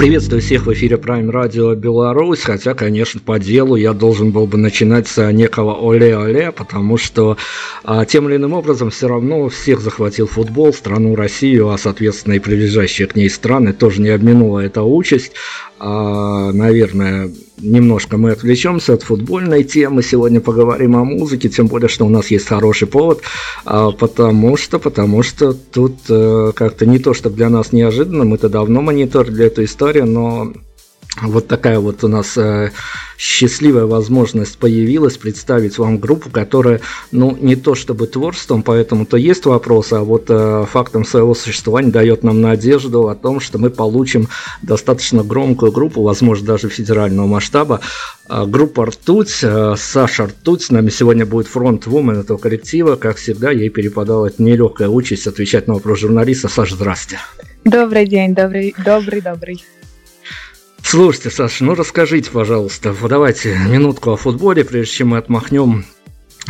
привет Приветствую всех в эфире Prime Radio Беларусь, хотя, конечно, по делу я должен был бы начинать с некого Оле-Оле, потому что а, тем или иным образом все равно всех захватил футбол, страну Россию, а, соответственно, и прилежащие к ней страны тоже не обминула эта участь. А, наверное, немножко мы отвлечемся от футбольной темы. Сегодня поговорим о музыке, тем более, что у нас есть хороший повод, а, потому что, потому что тут э, как-то не то, чтобы для нас неожиданно, мы-то давно мониторили эту историю, но вот такая вот у нас э, счастливая возможность появилась представить вам группу, которая, ну, не то чтобы творчеством, поэтому-то есть вопросы, а вот э, фактом своего существования дает нам надежду о том, что мы получим достаточно громкую группу, возможно, даже федерального масштаба. Э, группа «Ртуть», э, Саша Ртуть, с нами сегодня будет фронт-вумен этого коллектива. Как всегда, ей перепадала нелегкая участь отвечать на вопрос журналиста. Саша, здрасте. Добрый день, добрый, добрый, добрый. Слушайте, Саша, ну расскажите, пожалуйста, давайте минутку о футболе, прежде чем мы отмахнем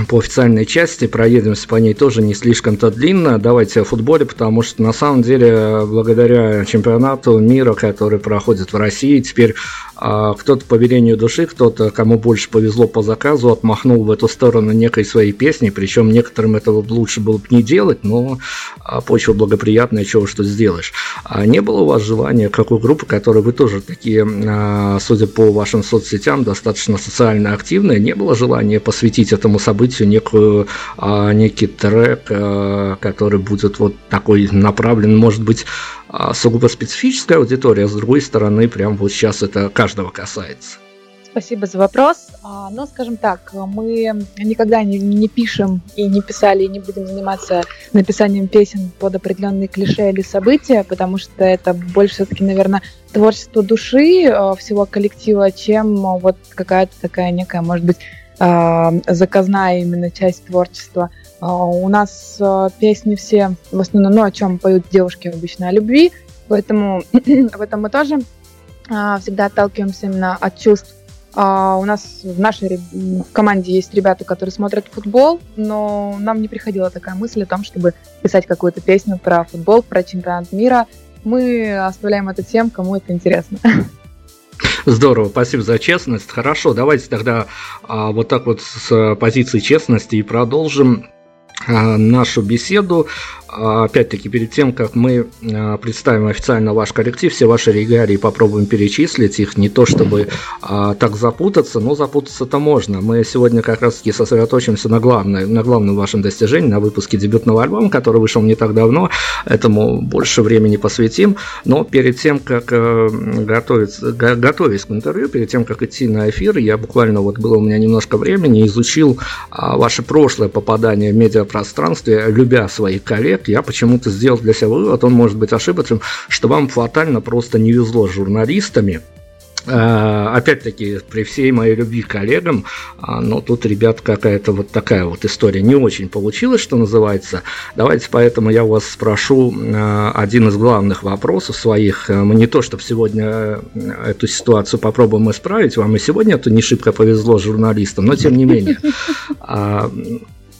по официальной части, проедемся по ней тоже не слишком-то длинно. Давайте о футболе, потому что на самом деле благодаря чемпионату мира, который проходит в России, теперь а, кто-то по велению души, кто-то, кому больше повезло по заказу, отмахнул в эту сторону некой своей песни, причем некоторым этого лучше было бы не делать, но а, почва благоприятная, чего что сделаешь. А не было у вас желания, как у группы, которые вы тоже такие, а, судя по вашим соцсетям, достаточно социально активные, не было желания посвятить этому событию некую, некий трек, который будет вот такой направлен, может быть, сугубо специфическая аудитория, а с другой стороны, прям вот сейчас это каждого касается. Спасибо за вопрос. Но, ну, скажем так, мы никогда не, не пишем и не писали, и не будем заниматься написанием песен под определенные клише или события, потому что это больше все-таки, наверное, творчество души всего коллектива, чем вот какая-то такая некая, может быть, а, заказная именно часть творчества. А, у нас а, песни все в основном, ну, о чем поют девушки обычно, о любви, поэтому в этом мы тоже всегда отталкиваемся именно от чувств. у нас в нашей команде есть ребята, которые смотрят футбол, но нам не приходила такая мысль о том, чтобы писать какую-то песню про футбол, про чемпионат мира. Мы оставляем это тем, кому это интересно. Здорово, спасибо за честность. Хорошо, давайте тогда а, вот так вот с позиции честности и продолжим а, нашу беседу. А, опять-таки, перед тем, как мы а, представим официально ваш коллектив, все ваши регалии попробуем перечислить. Их, не то чтобы а, так запутаться, но запутаться-то можно. Мы сегодня как раз-таки сосредоточимся на, главной, на главном вашем достижении, на выпуске дебютного альбома, который вышел не так давно, этому больше времени посвятим, но перед тем, как э, готовиться, готовясь к интервью, перед тем, как идти на эфир, я буквально, вот было у меня немножко времени, изучил ваше прошлое попадание в медиапространстве, любя своих коллег, человек, я почему-то сделал для себя вывод, он может быть ошибочным, что вам фатально просто не везло с журналистами, а, Опять-таки, при всей моей любви к коллегам, а, но тут, ребят, какая-то вот такая вот история не очень получилась, что называется. Давайте поэтому я у вас спрошу а, один из главных вопросов своих. Мы не то, чтобы сегодня эту ситуацию попробуем исправить, вам и сегодня это не шибко повезло журналистам, но тем не менее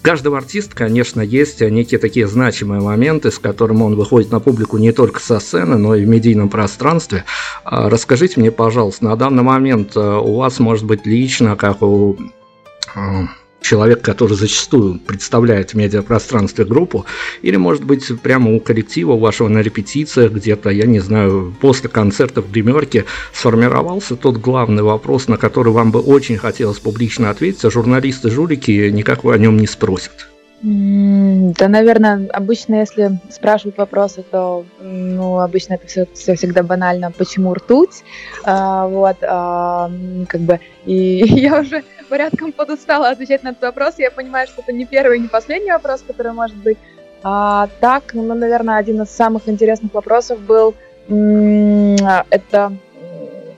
каждого артиста, конечно, есть некие такие значимые моменты, с которыми он выходит на публику не только со сцены, но и в медийном пространстве. А, расскажите мне, пожалуйста, на данный момент э, у вас, может быть, лично, как у э, человек, который зачастую представляет в медиапространстве группу, или, может быть, прямо у коллектива вашего на репетициях где-то, я не знаю, после концерта в гримерке сформировался тот главный вопрос, на который вам бы очень хотелось публично ответить, а журналисты-жулики никак о нем не спросят. Да, наверное, обычно, если спрашивают вопросы, то, ну, обычно это все, все всегда банально, почему ртуть, а, вот, а, как бы, и я уже порядком подустала отвечать на этот вопрос, я понимаю, что это не первый и не последний вопрос, который может быть, а, так, ну, наверное, один из самых интересных вопросов был, это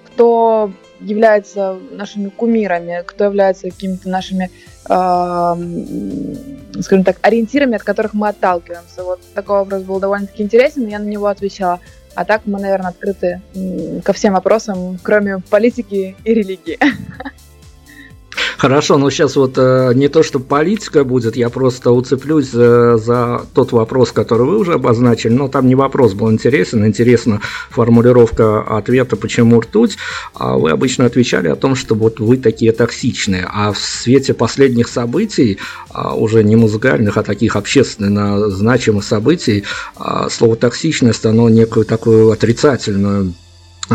кто является нашими кумирами, кто является какими-то нашими скажем так, ориентирами, от которых мы отталкиваемся. Вот такой вопрос был довольно-таки интересен, я на него отвечала. А так мы, наверное, открыты ко всем вопросам, кроме политики и религии. Хорошо, но сейчас вот э, не то, что политика будет, я просто уцеплюсь э, за тот вопрос, который вы уже обозначили, но там не вопрос был интересен, интересна формулировка ответа, почему ртуть, а вы обычно отвечали о том, что вот вы такие токсичные, а в свете последних событий, а, уже не музыкальных, а таких общественно значимых событий, а, слово токсичность, оно некую такую отрицательную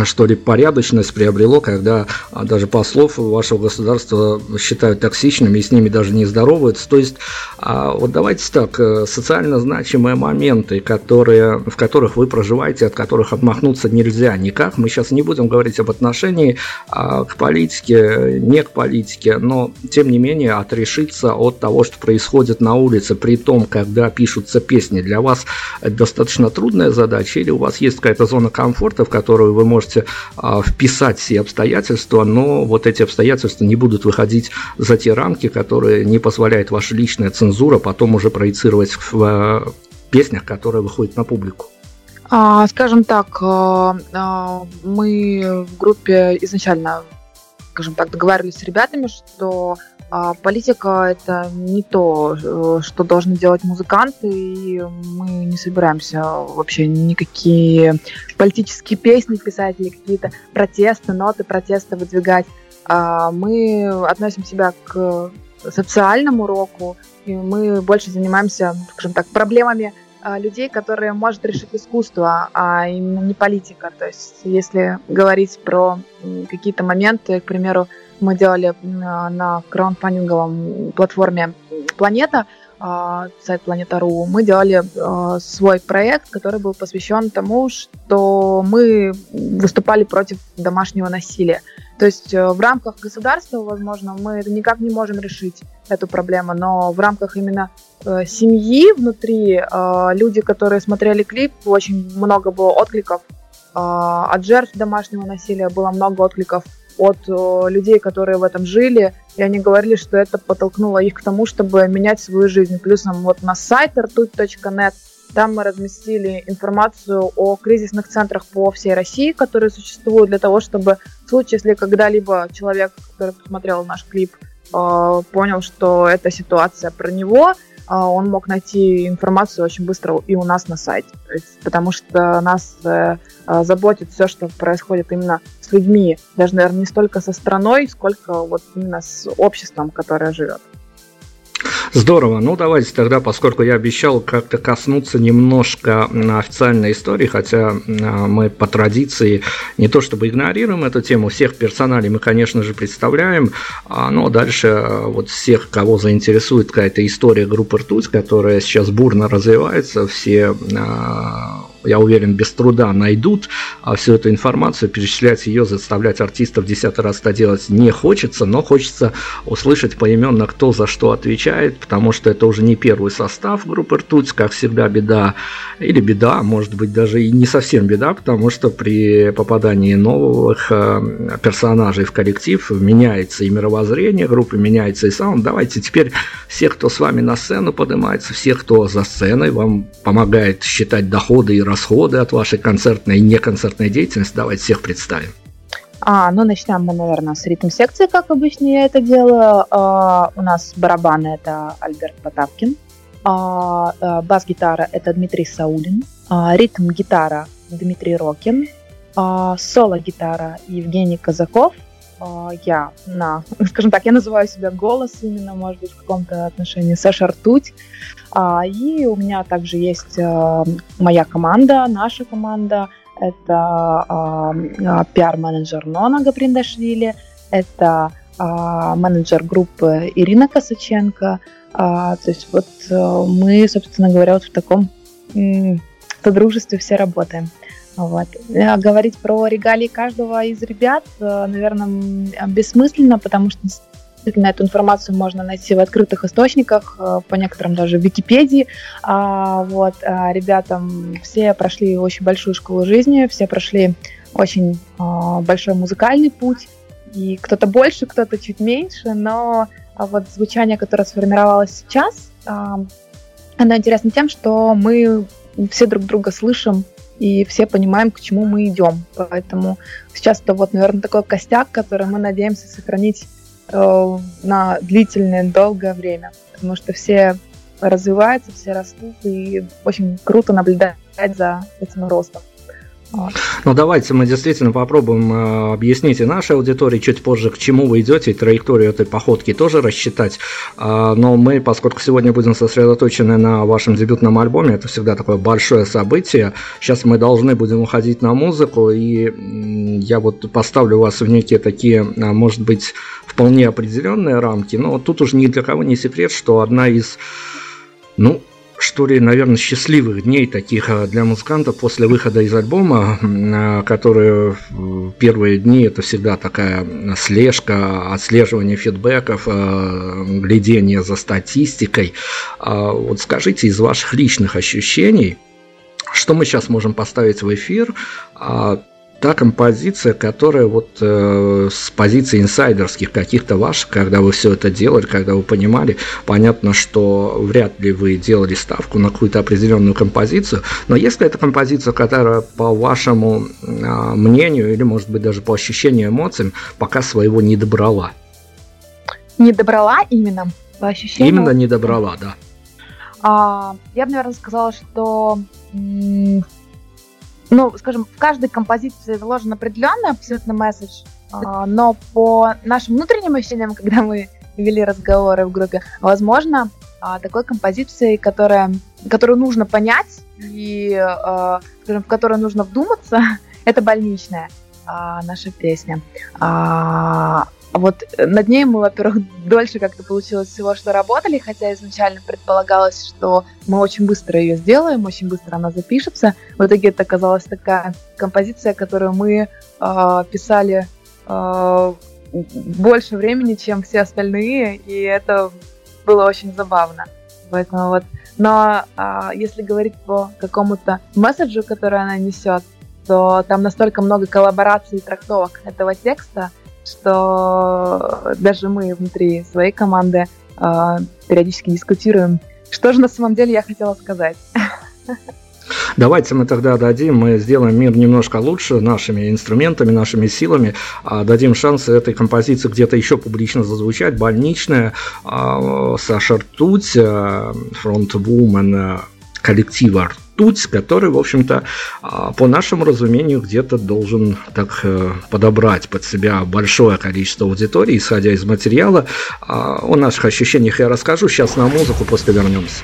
что ли, порядочность приобрело, когда а, даже послов вашего государства считают токсичными и с ними даже не здороваются. То есть, а, вот давайте так, э, социально значимые моменты, которые, в которых вы проживаете, от которых отмахнуться нельзя никак. Мы сейчас не будем говорить об отношении к политике, не к политике, но, тем не менее, отрешиться от того, что происходит на улице, при том, когда пишутся песни. Для вас это достаточно трудная задача или у вас есть какая-то зона комфорта, в которую вы можете можете а, вписать все обстоятельства, но вот эти обстоятельства не будут выходить за те рамки, которые не позволяет ваша личная цензура потом уже проецировать в песнях, которые выходят на публику. А, скажем так, э, э, мы в группе изначально, скажем так, договаривались с ребятами, что а, политика это не то, э, что должны делать музыканты, и мы не собираемся вообще никакие политические песни писать или какие-то протесты, ноты протеста выдвигать. А, мы относим себя к социальному уроку, и мы больше занимаемся, скажем так, проблемами а, людей, которые может решить искусство, а именно не политика. То есть, если говорить про какие-то моменты, к примеру, мы делали на краундфандинговом платформе «Планета», а, сайт Планета.ру, мы делали а, свой проект, который был посвящен тому, что мы выступали против домашнего насилия. То есть э, в рамках государства, возможно, мы никак не можем решить эту проблему, но в рамках именно э, семьи внутри э, люди, которые смотрели клип, очень много было откликов от жертв домашнего насилия, было много откликов от людей, которые в этом жили, и они говорили, что это подтолкнуло их к тому, чтобы менять свою жизнь. Плюсом вот на сайт rtуть.net там мы разместили информацию о кризисных центрах по всей России, которые существуют для того, чтобы в случае, если когда-либо человек, который посмотрел наш клип, э, понял, что эта ситуация про него, э, он мог найти информацию очень быстро и у нас на сайте. Потому что нас э, заботит все, что происходит именно с людьми, даже, наверное, не столько со страной, сколько вот именно с обществом, которое живет. Здорово. Ну, давайте тогда, поскольку я обещал как-то коснуться немножко официальной истории, хотя а, мы по традиции не то чтобы игнорируем эту тему, всех персоналей мы, конечно же, представляем, а, но дальше а, вот всех, кого заинтересует какая-то история группы «Ртуть», которая сейчас бурно развивается, все я уверен, без труда найдут а всю эту информацию, перечислять ее, заставлять артистов десятый раз это делать не хочется, но хочется услышать поименно, кто за что отвечает, потому что это уже не первый состав группы «Ртуть», как всегда беда, или беда, может быть даже и не совсем беда, потому что при попадании новых э, персонажей в коллектив меняется и мировоззрение группы, меняется и саунд. Давайте теперь всех, кто с вами на сцену поднимается, всех, кто за сценой, вам помогает считать доходы и расходы от вашей концертной и неконцертной деятельности. Давайте всех представим. А, ну, начнем мы, наверное, с ритм-секции, как обычно я это делаю. А, у нас барабаны – это Альберт Потапкин. А, а, бас-гитара – это Дмитрий Саулин. А, ритм-гитара – Дмитрий Рокин. А, соло-гитара – Евгений Казаков. А, я на, скажем так, я называю себя голос именно, может быть, в каком-то отношении Саша Ртуть. А, и у меня также есть а, моя команда, наша команда. Это пиар-менеджер Нона Гаприндашвили, это менеджер группы Ирина Косаченко. То есть вот мы, собственно говоря, вот в таком содружестве все работаем. Вот. Говорить про регалии каждого из ребят, наверное, бессмысленно, потому что Действительно, эту информацию можно найти в открытых источниках, э, по некоторым даже в Википедии. А, вот, а ребятам все прошли очень большую школу жизни, все прошли очень а, большой музыкальный путь. И кто-то больше, кто-то чуть меньше, но вот звучание, которое сформировалось сейчас, оно интересно тем, что мы все друг друга слышим и все понимаем, к чему мы идем. Поэтому сейчас это вот, наверное, такой костяк, который мы надеемся сохранить Э, на длительное, долгое время, потому что все развиваются, все растут, и очень круто наблюдать за этим ростом. Ну давайте мы действительно попробуем э, объяснить и нашей аудитории чуть позже, к чему вы идете, и траекторию этой походки тоже рассчитать. Э, но мы, поскольку сегодня будем сосредоточены на вашем дебютном альбоме, это всегда такое большое событие. Сейчас мы должны будем уходить на музыку, и я вот поставлю вас в некие такие, а, может быть, вполне определенные рамки. Но тут уже ни для кого не секрет, что одна из ну, что ли, наверное, счастливых дней таких а, для музыкантов после выхода из альбома, а, которые первые дни это всегда такая слежка, отслеживание фидбэков, а, глядение за статистикой. Вот скажите из ваших личных ощущений, что мы сейчас можем поставить в эфир, та композиция, которая вот э, с позиции инсайдерских каких-то ваших, когда вы все это делали, когда вы понимали, понятно, что вряд ли вы делали ставку на какую-то определенную композицию, но если это композиция, которая по вашему э, мнению или, может быть, даже по ощущению эмоциям, пока своего не добрала. Не добрала именно по ощущениям? Именно не добрала, да. А, я бы, наверное, сказала, что ну, скажем, в каждой композиции заложен определенный абсолютно месседж, а, но по нашим внутренним ощущениям, когда мы вели разговоры в группе, возможно, а, такой композиции, которая, которую нужно понять и, а, скажем, в которую нужно вдуматься, это больничная наша песня. Вот над ней мы, во-первых, дольше как-то получилось всего, что работали, хотя изначально предполагалось, что мы очень быстро ее сделаем, очень быстро она запишется. В итоге это оказалась такая композиция, которую мы э, писали э, больше времени, чем все остальные, и это было очень забавно. Поэтому вот. Но э, если говорить по какому-то месседжу, который она несет, то там настолько много коллабораций и трактовок этого текста, что даже мы внутри своей команды э, периодически дискутируем, что же на самом деле я хотела сказать. Давайте мы тогда дадим, мы сделаем мир немножко лучше нашими инструментами, нашими силами, а дадим шанс этой композиции где-то еще публично зазвучать. Больничная, а, Саша Ртуть, фронтвумен коллектива ртуть, который, в общем-то, а, по нашему разумению, где-то должен так э, подобрать под себя большое количество аудитории, исходя из материала. А, о наших ощущениях я расскажу. Сейчас на музыку, после вернемся.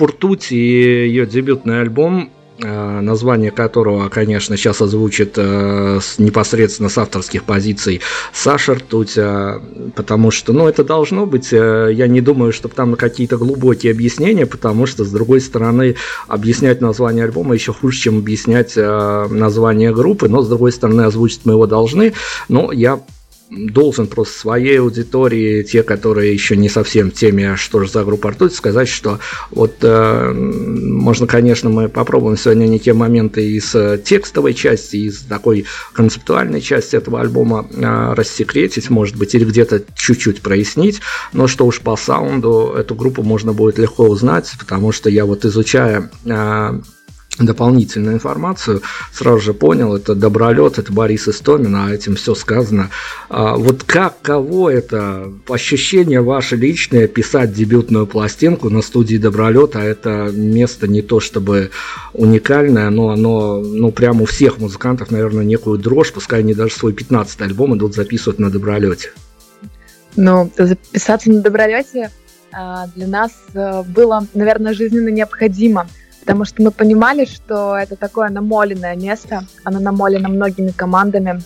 Группа «Ртуть» и ее дебютный альбом э, название которого, конечно, сейчас озвучит э, непосредственно с авторских позиций Саша Ртуть, потому что, ну, это должно быть, э, я не думаю, что там какие-то глубокие объяснения, потому что, с другой стороны, объяснять название альбома еще хуже, чем объяснять название группы, но, с другой стороны, озвучить мы его должны, но я должен просто своей аудитории, те, которые еще не совсем в теме, что же за группа ртуть, сказать, что вот э, можно, конечно, мы попробуем сегодня не те моменты из текстовой части, из такой концептуальной части этого альбома э, рассекретить, может быть, или где-то чуть-чуть прояснить, но что уж по саунду эту группу можно будет легко узнать, потому что я вот изучая э, дополнительную информацию, сразу же понял, это Добролет, это Борис Истомин, а этим все сказано. А вот как, кого это, ощущение ваше личное, писать дебютную пластинку на студии Добролет, а это место не то чтобы уникальное, но оно, ну, прямо у всех музыкантов, наверное, некую дрожь, пускай они даже свой 15 альбом идут записывать на Добролете. Ну, записаться на Добролете а, для нас э, было, наверное, жизненно необходимо – потому что мы понимали, что это такое намоленное место, оно намолено многими командами,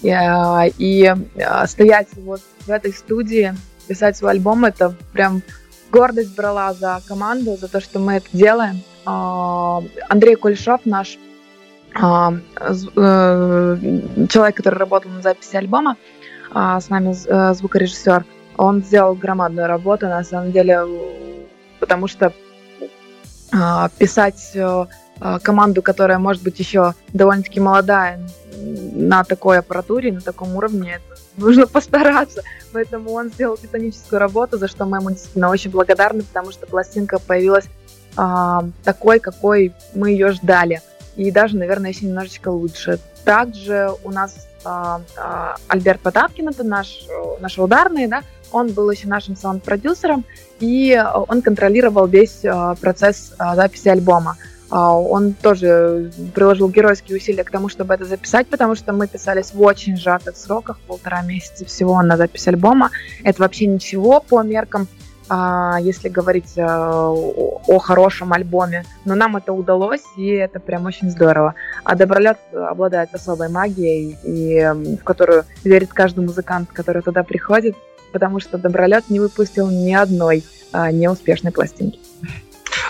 и, э, и э, стоять вот в этой студии, писать свой альбом, это прям гордость брала за команду, за то, что мы это делаем. А, Андрей Кулешов, наш э, человек, который работал на записи альбома, с нами звукорежиссер, он сделал громадную работу, на самом деле, потому что писать э, а, команду, которая может быть еще довольно-таки молодая на такой аппаратуре, на таком уровне, нужно постараться. Поэтому он сделал титаническую работу, за что мы ему действительно очень благодарны, потому что пластинка появилась а, такой, какой мы ее ждали. И даже, наверное, еще немножечко лучше. Также у нас а, а, Альберт Потапкин, это наш, наш ударный, да, он был еще нашим саунд-продюсером, и э, он контролировал весь э, процесс э, записи альбома. Он тоже приложил геройские усилия к тому, чтобы это записать, потому что мы писались в очень сжатых сроках, полтора месяца всего на запись альбома. Это вообще ничего по меркам, если говорить о хорошем альбоме. Но нам это удалось, и это прям очень здорово. А Добролет обладает особой магией, и в которую верит каждый музыкант, который туда приходит потому что Добролет не выпустил ни одной а, неуспешной пластинки.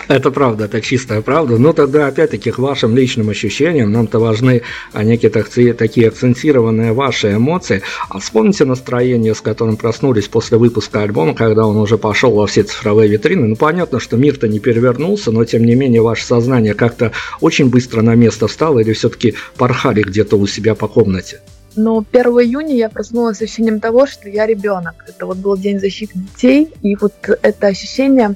Это правда, это чистая правда. Но тогда, опять-таки, к вашим личным ощущениям нам-то важны а, некие такие акцентированные ваши эмоции. А вспомните настроение, с которым проснулись после выпуска альбома, когда он уже пошел во все цифровые витрины. Ну, понятно, что мир-то не перевернулся, но, тем не менее, ваше сознание как-то очень быстро на место встало или все-таки порхали где-то у себя по комнате? Но 1 июня я проснулась с ощущением того, что я ребенок. Это вот был День защиты детей. И вот это ощущение,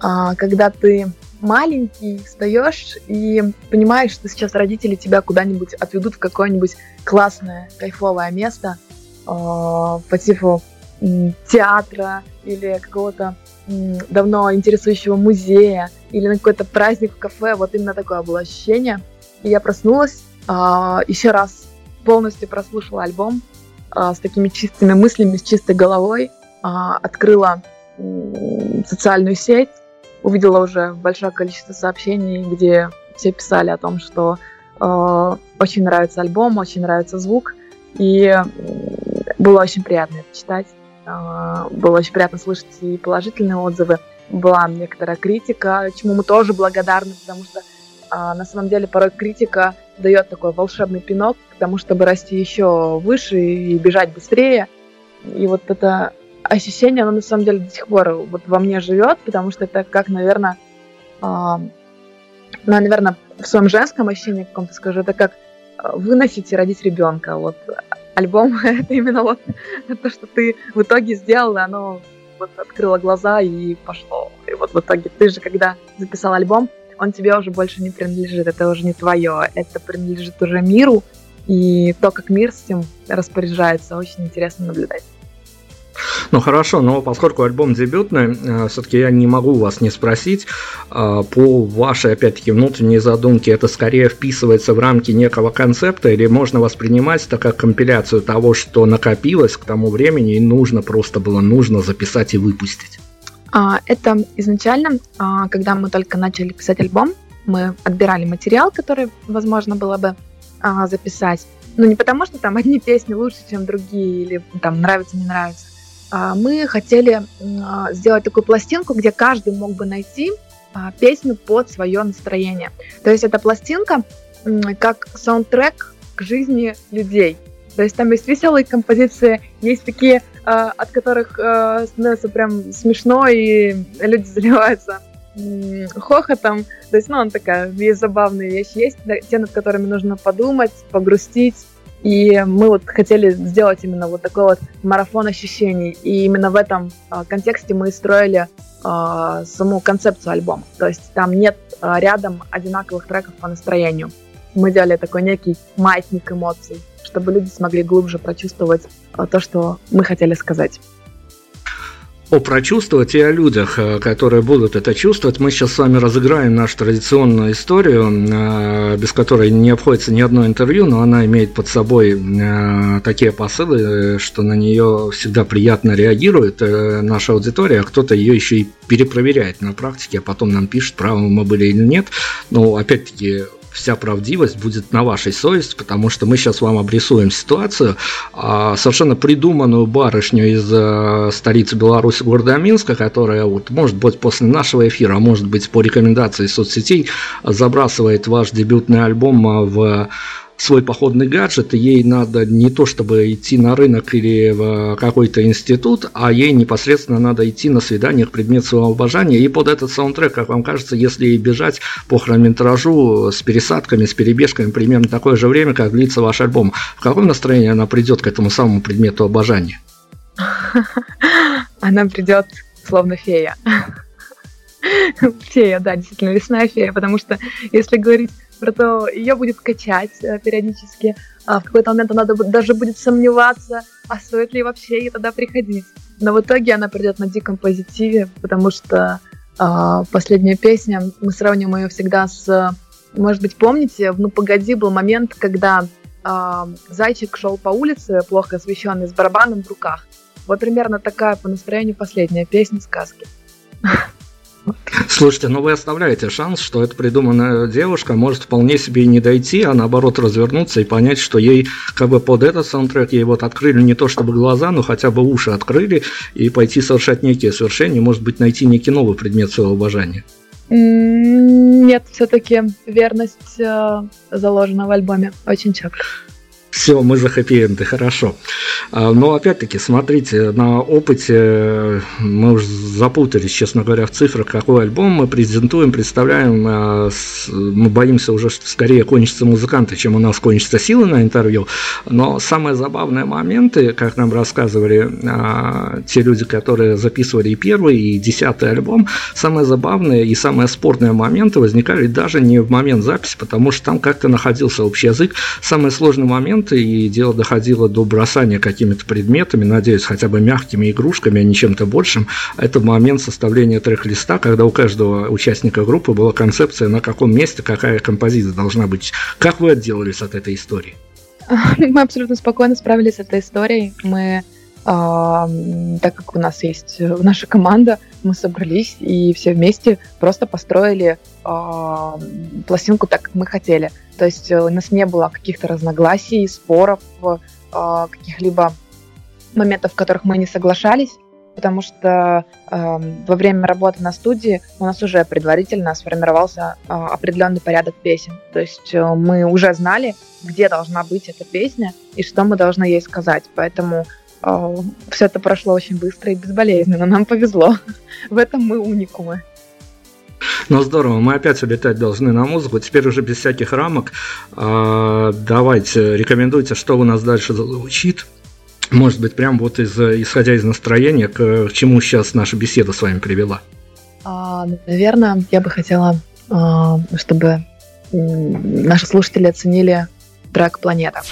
а, когда ты маленький, встаешь и понимаешь, что сейчас родители тебя куда-нибудь отведут в какое-нибудь классное, кайфовое место а, по типу театра или какого-то давно интересующего музея или на какой-то праздник в кафе. Вот именно такое было ощущение. И я проснулась, а, еще раз полностью прослушала альбом а, с такими чистыми мыслями, с чистой головой, а, открыла социальную сеть, увидела уже большое количество сообщений, где все писали о том, что э, очень нравится альбом, очень нравится звук, и было очень приятно это читать. Было очень приятно слышать и положительные отзывы. Была некоторая критика, чему мы тоже благодарны, потому что на самом деле порой критика дает такой волшебный пинок к тому, чтобы расти еще выше и бежать быстрее. И вот это ощущение, оно на самом деле до сих пор вот во мне живет, потому что это как, наверное, э, ну, наверное, в своем женском ощущении каком-то скажу, это как а, выносить и родить ребенка. Вот альбом это именно вот то, что ты в итоге сделал, и оно вот открыло глаза и пошло. И вот в итоге ты же, когда записал альбом, он тебе уже больше не принадлежит, это уже не твое, это принадлежит уже миру, и то, как мир с этим распоряжается, очень интересно наблюдать. Ну хорошо, но поскольку альбом дебютный, э, все-таки я не могу вас не спросить, э, по вашей, опять-таки, внутренней задумке, это скорее вписывается в рамки некого концепта или можно воспринимать это как компиляцию того, что накопилось к тому времени и нужно просто было нужно записать и выпустить? А, это изначально, а, когда мы только начали писать альбом, мы отбирали материал, который возможно было бы а, записать. Но не потому, что там одни песни лучше, чем другие, или там нравится, не нравится. Мы хотели сделать такую пластинку, где каждый мог бы найти песню под свое настроение. То есть эта пластинка как саундтрек к жизни людей. То есть там есть веселые композиции, есть такие, э, от которых э, становится прям смешно, и люди заливаются хохотом. То есть, ну, он такая, есть забавные вещи, есть те, над которыми нужно подумать, погрустить. И мы вот хотели сделать именно вот такой вот марафон ощущений. И именно в этом э, контексте мы строили э, саму концепцию альбома. То есть там нет э, рядом одинаковых треков по настроению. Мы делали такой некий маятник эмоций, чтобы люди смогли глубже прочувствовать э, то, что мы хотели сказать о прочувствовать и о людях, э, которые будут это чувствовать. Мы сейчас с вами разыграем нашу традиционную историю, э, без которой не обходится ни одно интервью, но она имеет под собой э, такие посылы, что на нее всегда приятно реагирует наша аудитория, а кто-то ее еще и перепроверяет на практике, а потом нам пишет, правы мы были или нет. Но опять-таки вся правдивость будет на вашей совести, потому что мы сейчас вам обрисуем ситуацию, а, совершенно придуманную барышню из э, столицы Беларуси, города Минска, которая вот, может быть после нашего эфира, а может быть по рекомендации соцсетей забрасывает ваш дебютный альбом а, в свой походный гаджет, ей надо не то чтобы идти на рынок или в какой-то институт, а ей непосредственно надо идти на свидание к предмету своего обожания. И под этот саундтрек, как вам кажется, если бежать по хронометражу с пересадками, с перебежками примерно такое же время, как длится ваш альбом, в каком настроении она придет к этому самому предмету обожания? Она придет словно фея. Фея, да, действительно, лесная фея, потому что если говорить про то, ее будет качать э, периодически, а в какой-то момент она даже будет сомневаться, а стоит ли вообще ей тогда приходить. Но в итоге она придет на диком позитиве, потому что э, последняя песня, мы сравним ее всегда с... Может быть, помните, в «Ну, погоди» был момент, когда э, зайчик шел по улице, плохо освещенный, с барабаном в руках. Вот примерно такая по настроению последняя песня сказки. Слушайте, ну вы оставляете шанс, что эта придуманная девушка может вполне себе и не дойти, а наоборот развернуться и понять, что ей как бы под этот саундтрек ей вот открыли не то чтобы глаза, но хотя бы уши открыли и пойти совершать некие совершения, может быть, найти некий новый предмет своего обожания. Нет, все-таки верность э, заложена в альбоме очень четко. Все, мы за хэппи-энды, хорошо. А, но опять-таки, смотрите, на опыте мы уже запутались, честно говоря, в цифрах, какой альбом мы презентуем, представляем. А, мы боимся уже, что скорее кончатся музыканты, чем у нас кончатся силы на интервью. Но самые забавные моменты, как нам рассказывали а, те люди, которые записывали и первый, и десятый альбом, самые забавные и самые спорные моменты возникали даже не в момент записи, потому что там как-то находился общий язык. Самый сложный момент моменты, и дело доходило до бросания какими-то предметами, надеюсь, хотя бы мягкими игрушками, а не чем-то большим. Это момент составления трек-листа, когда у каждого участника группы была концепция, на каком месте какая композиция должна быть. Как вы отделались от этой истории? Мы абсолютно спокойно справились с этой историей. Мы а, так как у нас есть наша команда, мы собрались и все вместе просто построили а, пластинку так, как мы хотели. То есть э, у нас не было каких-то разногласий, споров, а, каких-либо моментов, в которых мы не соглашались, потому что э, во время работы на студии у нас уже предварительно сформировался э, определенный порядок песен. То есть э, мы уже знали, где должна быть эта песня и что мы должны ей сказать. Поэтому э, все это прошло очень быстро и безболезненно. Нам повезло. В этом мы уникумы. Ну здорово, мы опять улетать должны на музыку. Теперь уже без всяких рамок. А, давайте, рекомендуйте, что у нас дальше звучит. Может быть, прям вот из, исходя из настроения, к, к чему сейчас наша беседа с вами привела? А, наверное, я бы хотела, а, чтобы наши слушатели оценили трек «Планета».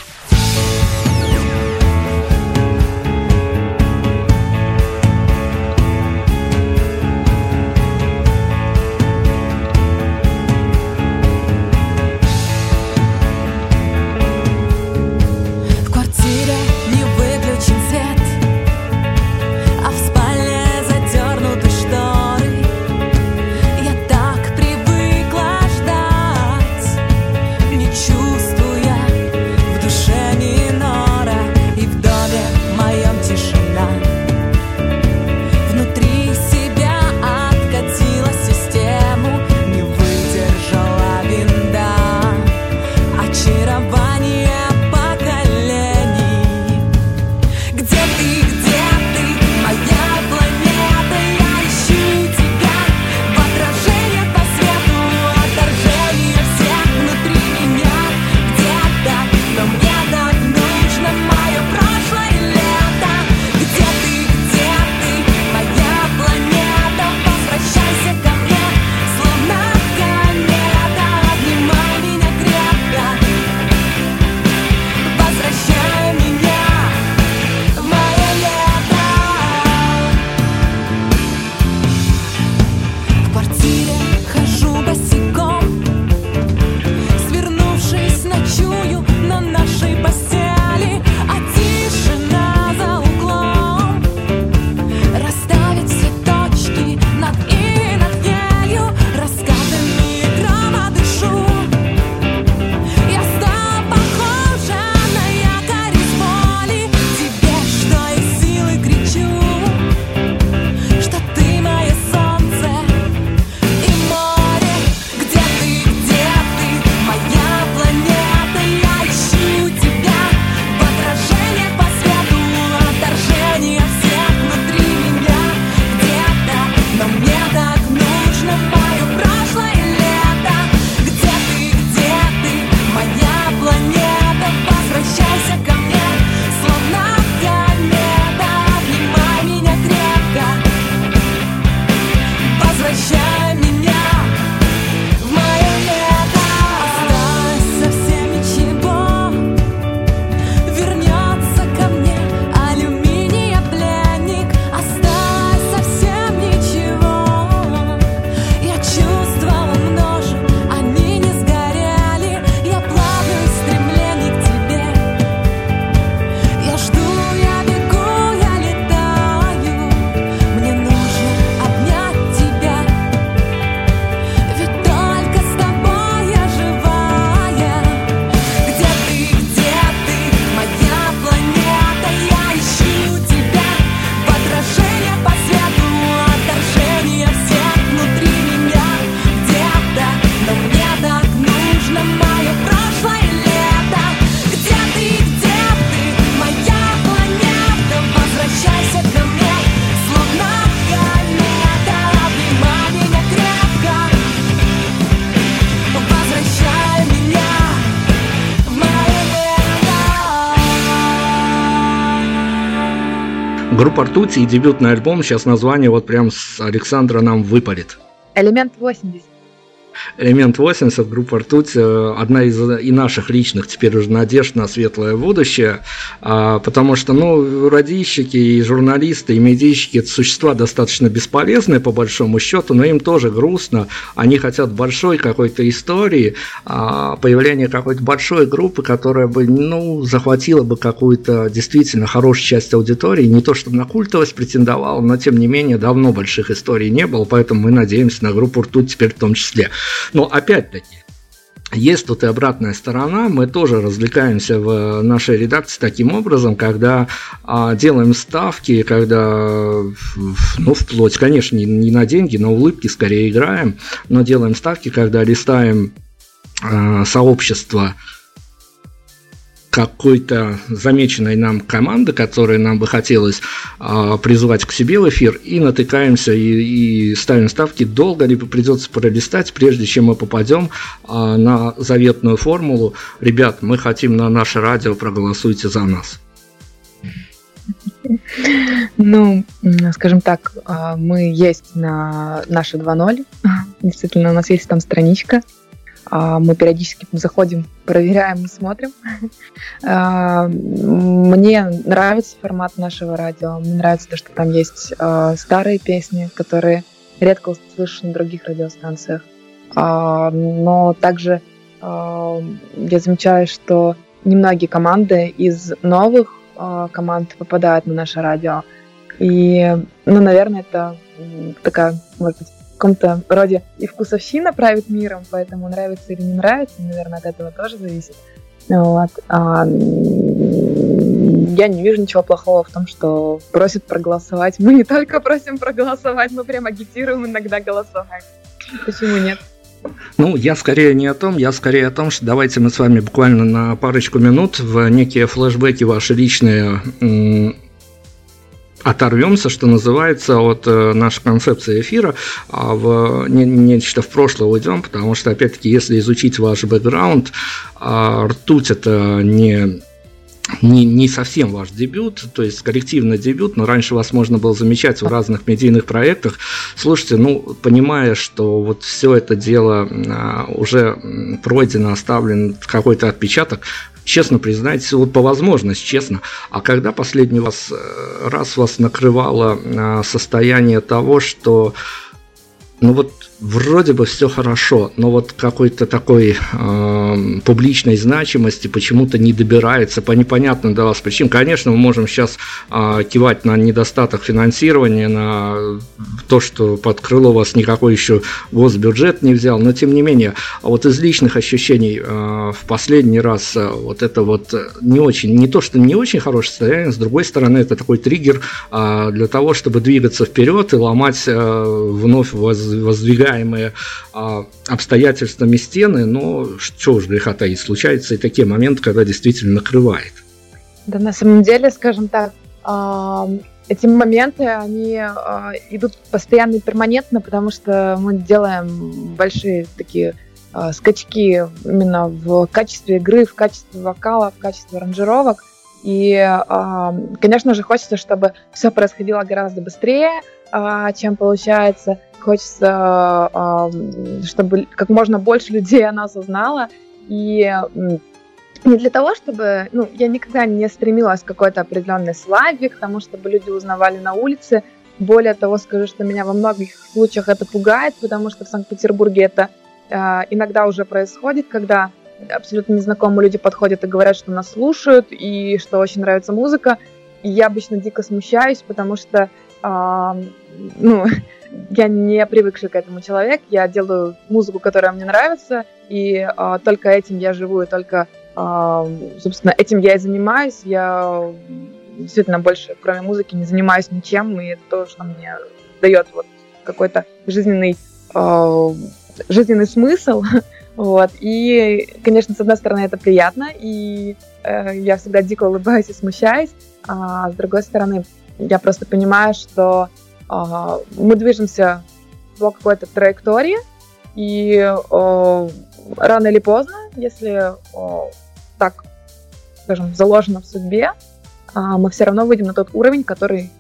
Группа «Ртуть» и дебютный альбом, сейчас название вот прям с Александра нам выпарит. Элемент 80. Элемент 80, группа «Ртуть», э, одна из и наших личных теперь уже надежд на светлое будущее, а, потому что, ну, радищики и журналисты, и медийщики – это существа достаточно бесполезные, по большому счету, но им тоже грустно, они хотят большой какой-то истории, а, появления какой-то большой группы, которая бы, ну, захватила бы какую-то действительно хорошую часть аудитории, не то чтобы на культовость претендовала, но, тем не менее, давно больших историй не было, поэтому мы надеемся на группу «Ртуть» теперь в том числе. Но опять-таки, есть тут и обратная сторона. Мы тоже развлекаемся в нашей редакции таким образом, когда а, делаем ставки, когда, ну, вплоть, конечно, не, не на деньги, на улыбки скорее играем, но делаем ставки, когда листаем а, сообщество какой-то замеченной нам команды, которой нам бы хотелось а, призвать к себе в эфир, и натыкаемся и, и ставим ставки, долго ли придется пролистать, прежде чем мы попадем а, на заветную формулу. Ребят, мы хотим на наше радио, проголосуйте за нас. Ну, скажем так, а, мы есть на наши 2.0. Действительно, у нас есть там страничка мы периодически заходим, проверяем смотрим. А, мне нравится формат нашего радио. Мне нравится то, что там есть а, старые песни, которые редко услышишь на других радиостанциях. Но также я замечаю, что немногие команды из новых команд попадают на наше радио. И, ну, наверное, это такая, может быть, каком-то роде и вкусовщина правит миром, поэтому нравится или не нравится, наверное, от этого тоже зависит. Вот. А, я не вижу ничего плохого в том, что просят проголосовать. Мы не только просим проголосовать, мы прям агитируем иногда голосовать. Почему нет? Ну, я скорее не о том, я скорее о том, что давайте мы с вами буквально на парочку минут в некие флешбеки ваши личные оторвемся, что называется, от э, нашей концепции эфира, а в не, нечто в прошлое уйдем, потому что, опять-таки, если изучить ваш бэкграунд, э, ртуть это не не, не совсем ваш дебют, то есть коллективный дебют, но раньше вас можно было замечать в разных медийных проектах. Слушайте, ну, понимая, что вот все это дело а, уже пройдено, оставлен какой-то отпечаток, честно признайтесь, вот по возможности, честно, а когда последний вас, э, раз вас накрывало э, состояние того, что ну вот вроде бы все хорошо, но вот какой-то такой э, публичной значимости почему-то не добирается по непонятным для вас причинам. Конечно, мы можем сейчас э, кивать на недостаток финансирования, на то, что под крыло вас никакой еще госбюджет не взял, но тем не менее, вот из личных ощущений э, в последний раз э, вот это вот не очень, не то, что не очень хорошее состояние, с другой стороны, это такой триггер э, для того, чтобы двигаться вперед и ломать э, вновь воз воздвигаемые а, обстоятельствами стены, но что уж греха таить, случаются и такие моменты, когда действительно накрывает. Да, на самом деле, скажем так, а, эти моменты, они а, идут постоянно и перманентно, потому что мы делаем большие такие скачки именно в качестве игры, в качестве вокала, в качестве аранжировок. И, конечно же, хочется, чтобы все происходило гораздо быстрее, чем получается хочется, чтобы как можно больше людей о нас узнало. И не для того, чтобы... Ну, я никогда не стремилась к какой-то определенной славе, к тому, чтобы люди узнавали на улице. Более того, скажу, что меня во многих случаях это пугает, потому что в Санкт-Петербурге это э, иногда уже происходит, когда абсолютно незнакомые люди подходят и говорят, что нас слушают и что очень нравится музыка. И я обычно дико смущаюсь, потому что ну, я не привыкший к этому человек, я делаю музыку, которая мне нравится, и э, только этим я живу, и только, э, собственно, этим я и занимаюсь. Я действительно больше, кроме музыки, не занимаюсь ничем, и это то, что мне дает вот какой-то жизненный, э, жизненный смысл. Вот. И, конечно, с одной стороны, это приятно, и э, я всегда дико улыбаюсь и смущаюсь, а с другой стороны, я просто понимаю, что мы движемся по какой-то траектории, и рано или поздно, если так, скажем, заложено в судьбе, а, мы все равно выйдем на тот уровень, который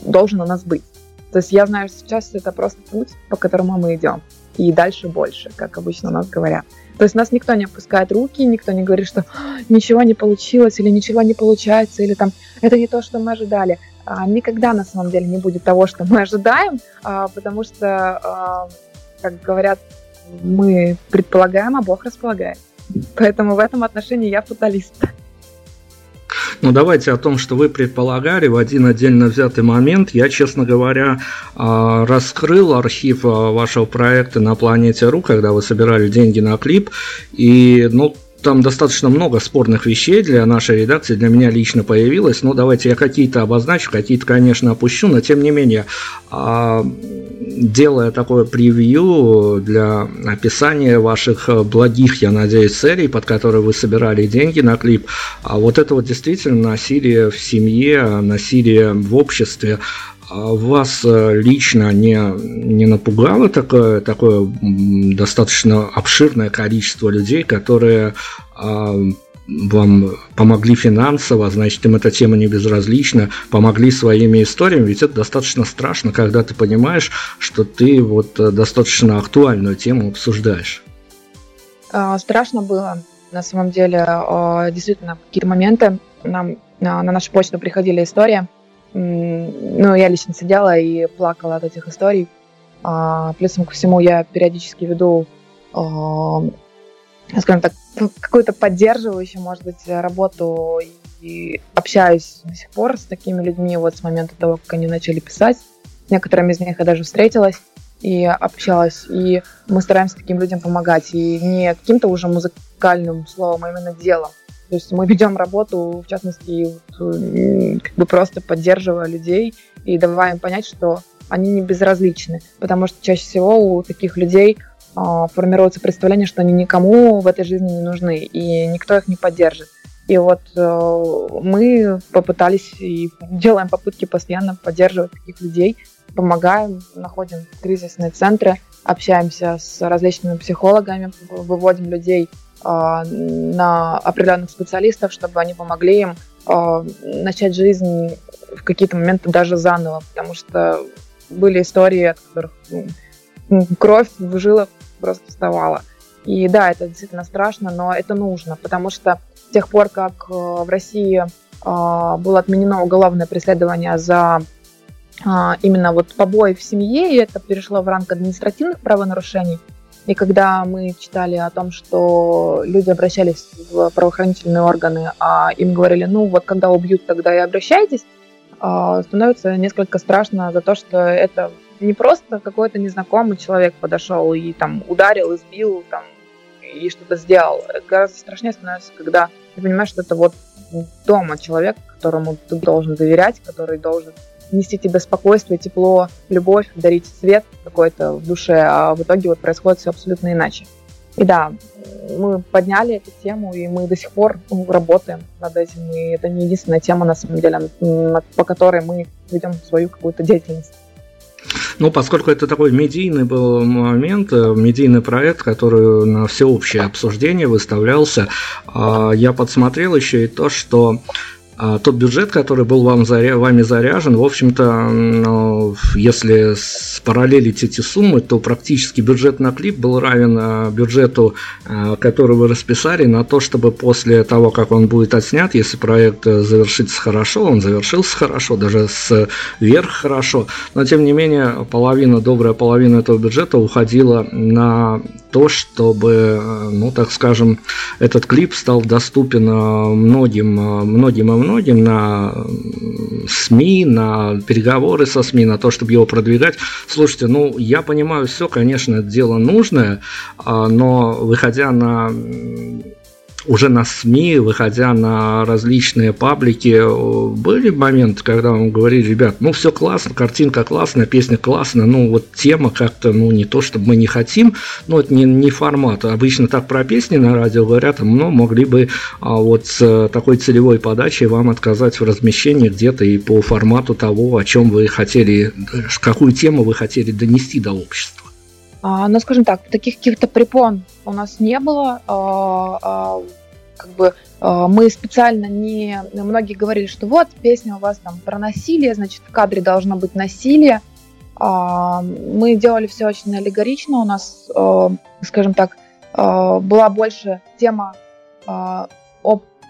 должен у нас быть. То есть я знаю, что сейчас это просто путь, по которому мы идем. И дальше больше, как обычно у нас говорят. То есть нас никто не опускает руки, никто не говорит, что ничего не получилось или ничего не получается, или там это не то, что мы ожидали. А, никогда на самом деле не будет того, что мы ожидаем, а, потому что, а, как говорят, мы предполагаем, а Бог располагает. Поэтому в этом отношении я фаталист. Ну, давайте о том, что вы предполагали в один отдельно взятый момент. Я, честно говоря, раскрыл архив вашего проекта на планете РУ, когда вы собирали деньги на клип. И, ну, там достаточно много спорных вещей для нашей редакции, для меня лично появилось. Ну, давайте я какие-то обозначу, какие-то, конечно, опущу, но тем не менее, а, делая такое превью для описания ваших благих, я надеюсь, целей, под которые вы собирали деньги на клип, а вот это вот действительно насилие в семье, насилие в обществе, а вас э, лично не, не напугало такое, такое достаточно обширное количество людей, которые а, вам помогли финансово, значит, им эта тема не безразлична, помогли своими историями, ведь это достаточно страшно, когда ты понимаешь, что ты вот э, достаточно актуальную тему обсуждаешь. А, страшно было, на самом деле, действительно, какие-то моменты нам на нашу почту приходили истории, ну, я лично сидела и плакала от этих историй. А, плюсом ко всему я периодически веду, а, скажем так, какую-то поддерживающую, может быть, работу и общаюсь до сих пор с такими людьми вот с момента того, как они начали писать. С некоторыми из них я даже встретилась и общалась, и мы стараемся таким людям помогать, и не каким-то уже музыкальным словом, а именно делом. То есть мы ведем работу, в частности, как бы просто поддерживая людей и давая им понять, что они не безразличны, потому что чаще всего у таких людей э, формируется представление, что они никому в этой жизни не нужны, и никто их не поддержит. И вот э, мы попытались и делаем попытки постоянно поддерживать таких людей, помогаем, находим кризисные центры, общаемся с различными психологами, выводим людей а, на определенных специалистов, чтобы они помогли им а, начать жизнь в какие-то моменты даже заново, потому что были истории, от которых кровь в жилах просто вставала. И да, это действительно страшно, но это нужно, потому что с тех пор, как э, в России а, было отменено уголовное преследование за а, именно вот побои в семье, и это перешло в ранг административных правонарушений. И когда мы читали о том, что люди обращались в правоохранительные органы, а им говорили, ну вот когда убьют, тогда и обращайтесь, а, становится несколько страшно за то, что это не просто какой-то незнакомый человек подошел и там ударил, избил, там, и что-то сделал. Гораздо страшнее становится, когда ты понимаешь, что это вот дома человек, которому ты должен доверять, который должен нести тебе спокойствие, тепло, любовь, дарить свет какой-то в душе, а в итоге вот происходит все абсолютно иначе. И да, мы подняли эту тему, и мы до сих пор ну, работаем над этим. И это не единственная тема, на самом деле, по которой мы ведем свою какую-то деятельность. Ну, поскольку это такой медийный был момент, э, медийный проект, который на всеобщее обсуждение выставлялся, а, я подсмотрел еще и то, что тот бюджет, который был вам заря... вами заряжен, в общем-то, ну, если спараллелить эти суммы, то практически бюджет на клип был равен а, бюджету, а, который вы расписали, на то, чтобы после того, как он будет отснят, если проект э, завершится хорошо, он завершился хорошо, даже сверх хорошо, но тем не менее половина, добрая половина этого бюджета уходила на то, чтобы, э, ну, так скажем, этот клип стал доступен э, многим, многим и многим на СМИ, на переговоры со СМИ, на то, чтобы его продвигать. Слушайте, ну, я понимаю все, конечно, дело нужное, а, но выходя на уже на СМИ, выходя на различные паблики, были моменты, когда вам говорили, ребят, ну все классно, картинка классная, песня классная, ну вот тема как-то, ну не то, чтобы мы не хотим, но это не, не формат. Обычно так про песни на радио говорят, но могли бы а, вот с такой целевой подачей вам отказать в размещении где-то и по формату того, о чем вы хотели, какую тему вы хотели донести до общества. А, ну, скажем так, таких каких-то препон у нас не было. А, а, как бы мы специально не... Многие говорили, что вот, песня у вас там про насилие, значит, в кадре должно быть насилие. Мы делали все очень аллегорично. У нас, скажем так, была больше тема о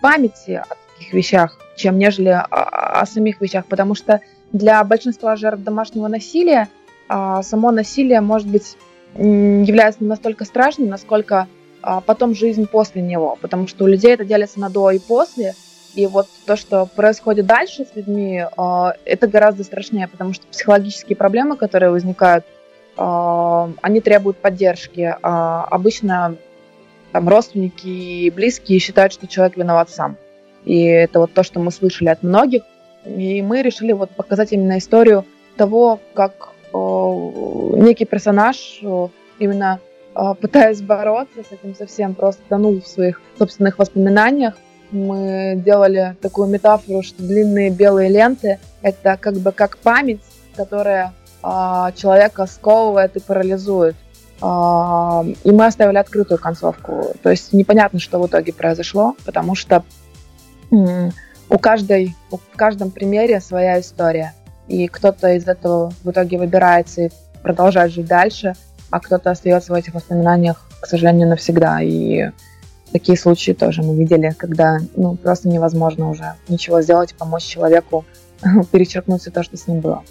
памяти о таких вещах, чем нежели о самих вещах, потому что для большинства жертв домашнего насилия само насилие может быть является настолько страшным, насколько а, потом жизнь после него, потому что у людей это делится на до и после, и вот то, что происходит дальше с людьми, а, это гораздо страшнее, потому что психологические проблемы, которые возникают, а, они требуют поддержки. Обычно там родственники и близкие считают, что человек виноват сам. И это вот то, что мы слышали от многих. И мы решили вот показать именно историю того, как некий персонаж, именно пытаясь бороться с этим совсем, просто тонул в своих собственных воспоминаниях. Мы делали такую метафору, что длинные белые ленты — это как бы как память, которая человека сковывает и парализует. И мы оставили открытую концовку. То есть непонятно, что в итоге произошло, потому что у каждой, в каждом примере своя история и кто-то из этого в итоге выбирается и продолжает жить дальше, а кто-то остается в этих воспоминаниях, к сожалению, навсегда. И такие случаи тоже мы видели, когда ну, просто невозможно уже ничего сделать, помочь человеку перечеркнуть все то, что с ним было.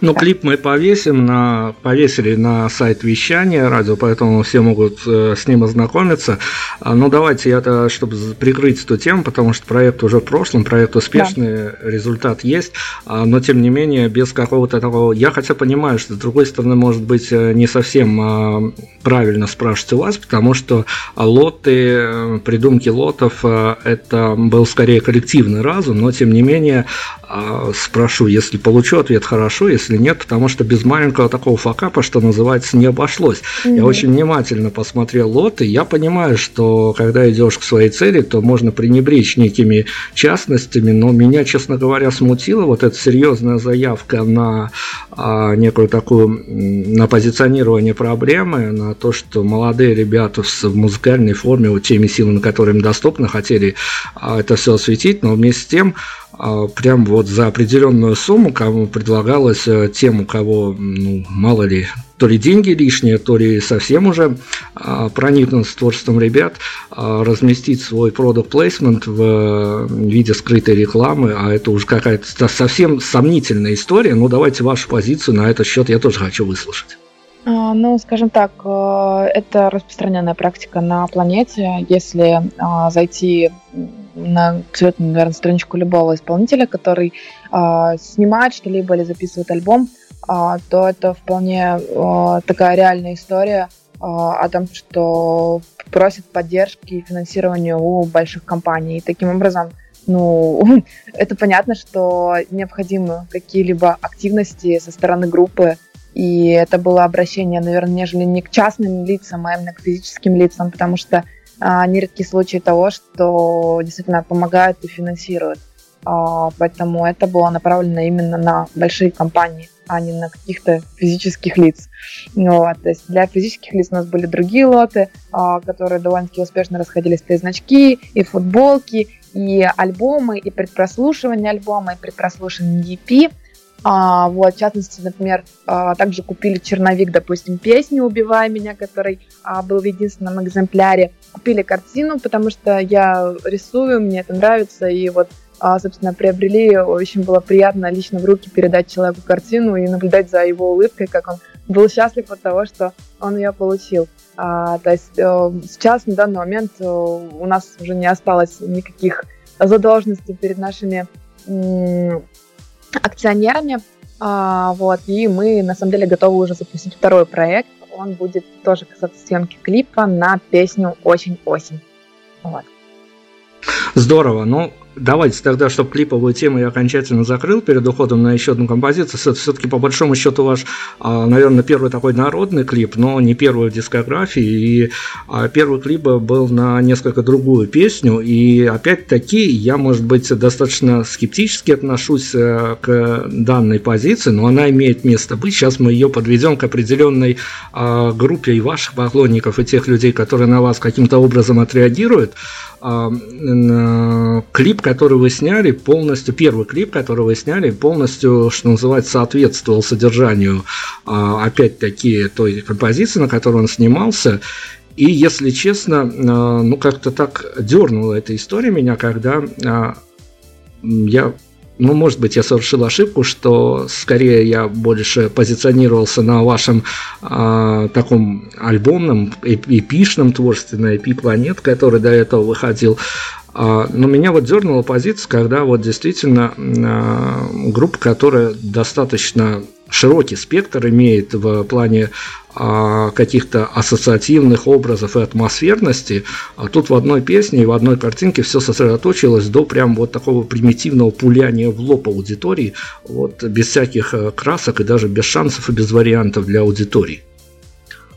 Ну, клип мы повесим на, повесили на сайт вещания радио, поэтому все могут э, с ним ознакомиться. А, ну, давайте я-то, чтобы прикрыть эту тему, потому что проект уже в прошлом, проект успешный, да. результат есть, а, но тем не менее без какого-то такого... Я хотя понимаю, что с другой стороны, может быть, э, не совсем а, правильно спрашивать у вас, потому что лоты, э, придумки лотов, э, это был скорее коллективный разум, но тем не менее а, спрошу, если получу ответ хорошо, если нет, потому что без маленького такого факапа, что называется, не обошлось. Mm-hmm. Я очень внимательно посмотрел лоты, я понимаю, что когда идешь к своей цели, то можно пренебречь некими частностями, но меня, честно говоря, смутила вот эта серьезная заявка на а, некую такую, на позиционирование проблемы, на то, что молодые ребята в музыкальной форме, вот теми силами, которые им доступны, хотели а, это все осветить, но вместе с тем прям вот за определенную сумму, кому предлагалось э, тем, у кого, ну, мало ли, то ли деньги лишние, то ли совсем уже а, проникнут с творчеством ребят, а, разместить свой product placement в виде скрытой рекламы, а это уже какая-то совсем сомнительная история, но давайте вашу позицию на этот счет я тоже хочу выслушать. А, ну, скажем так, э, это распространенная практика на планете. Если а, зайти абсолютно, наверное, страничку любого исполнителя, который а, снимает что-либо или записывает альбом, то это вполне такая реальная история о том, что просят поддержки и финансирования у больших компаний. И таким образом, ну, это понятно, что необходимы какие-либо активности со стороны группы, и это было обращение, наверное, нежели не к частным лицам, а именно к физическим лицам, потому что нередки случаи того, что действительно помогают и финансируют. А, поэтому это было направлено именно на большие компании, а не на каких-то физических лиц. Вот. То есть для физических лиц у нас были другие лоты, а, которые довольно-таки успешно расходились. И значки, и футболки, и альбомы, и предпрослушивание альбома, и предпрослушивание EP – а, вот, в частности, например, а, также купили черновик, допустим, песни «Убивай меня», который а, был в единственном экземпляре. Купили картину, потому что я рисую, мне это нравится, и вот, а, собственно, приобрели. Очень было приятно лично в руки передать человеку картину и наблюдать за его улыбкой, как он был счастлив от того, что он ее получил. А, то есть а, сейчас, на данный момент, а, у нас уже не осталось никаких задолженностей перед нашими акционерами. А, вот, и мы на самом деле готовы уже запустить второй проект. Он будет тоже касаться съемки клипа на песню «Очень осень». Вот. Здорово. Ну, давайте тогда, чтобы клиповую тему я окончательно закрыл перед уходом на еще одну композицию. Это все-таки по большому счету ваш, а, наверное, первый такой народный клип, но не первый в дискографии. И а, первый клип был на несколько другую песню. И опять-таки я, может быть, достаточно скептически отношусь э, к данной позиции, но она имеет место быть. Сейчас мы ее подведем к определенной а, группе и ваших поклонников, и тех людей, которые на вас каким-то образом отреагируют. Клип который вы сняли, полностью, первый клип, который вы сняли, полностью, что называется, соответствовал содержанию, а, опять-таки, той композиции, на которой он снимался. И, если честно, а, ну, как-то так дернула эта история меня, когда а, я ну, может быть, я совершил ошибку, что скорее я больше позиционировался на вашем э, таком альбомном, эпичном творчестве, на EP Планет, который до этого выходил. А, но меня вот дернула позиция, когда вот действительно а, группа, которая достаточно широкий спектр имеет в плане каких-то ассоциативных образов и атмосферности, а тут в одной песне и в одной картинке все сосредоточилось до прям вот такого примитивного пуляния в лоб аудитории, вот без всяких красок и даже без шансов и без вариантов для аудитории.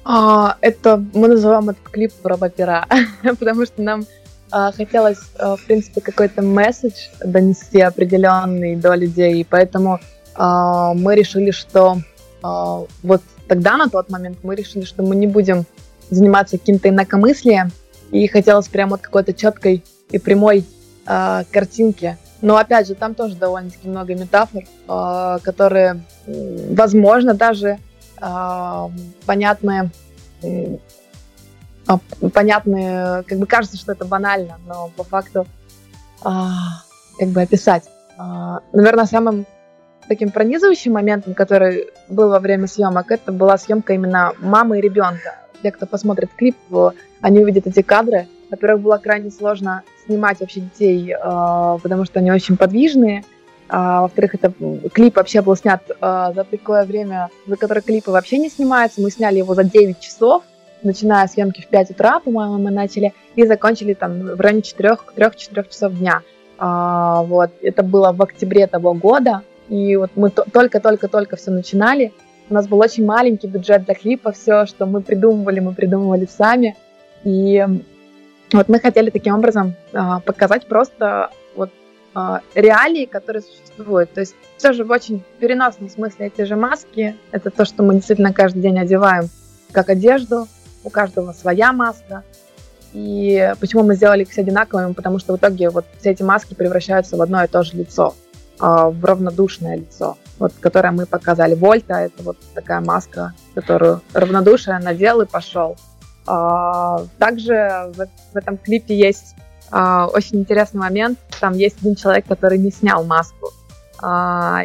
Это мы называем этот клип про пера, потому что нам а, хотелось, а, в принципе, какой-то месседж донести определенный до людей, и поэтому а, мы решили, что вот тогда, на тот момент, мы решили, что мы не будем заниматься каким-то инакомыслием, и хотелось прямо вот какой-то четкой и прямой картинки. Но опять же, там тоже довольно-таки много метафор, которые, возможно, даже понятные а, понятные, как бы кажется, что это банально, но по факту а, как бы описать. А, наверное, самым таким пронизывающим моментом, который был во время съемок, это была съемка именно мамы и ребенка. Те, кто посмотрит клип, они увидят эти кадры. Во-первых, было крайне сложно снимать вообще детей, потому что они очень подвижные. во-вторых, это клип вообще был снят за такое время, за которое клипы вообще не снимаются. Мы сняли его за 9 часов начиная съемки в 5 утра, по-моему, мы начали, и закончили там в районе 4-4 часов дня. А, вот, это было в октябре того года, и вот мы только-только-только все начинали. У нас был очень маленький бюджет для клипа, все, что мы придумывали, мы придумывали сами. И вот мы хотели таким образом а, показать просто вот а, реалии, которые существуют. То есть все же в очень переносном смысле эти же маски, это то, что мы действительно каждый день одеваем как одежду, у каждого своя маска. И почему мы сделали их все одинаковыми? Потому что в итоге вот все эти маски превращаются в одно и то же лицо, в равнодушное лицо, вот, которое мы показали. Вольта — это вот такая маска, которую равнодушие надел и пошел. А, также в этом клипе есть очень интересный момент. Там есть один человек, который не снял маску.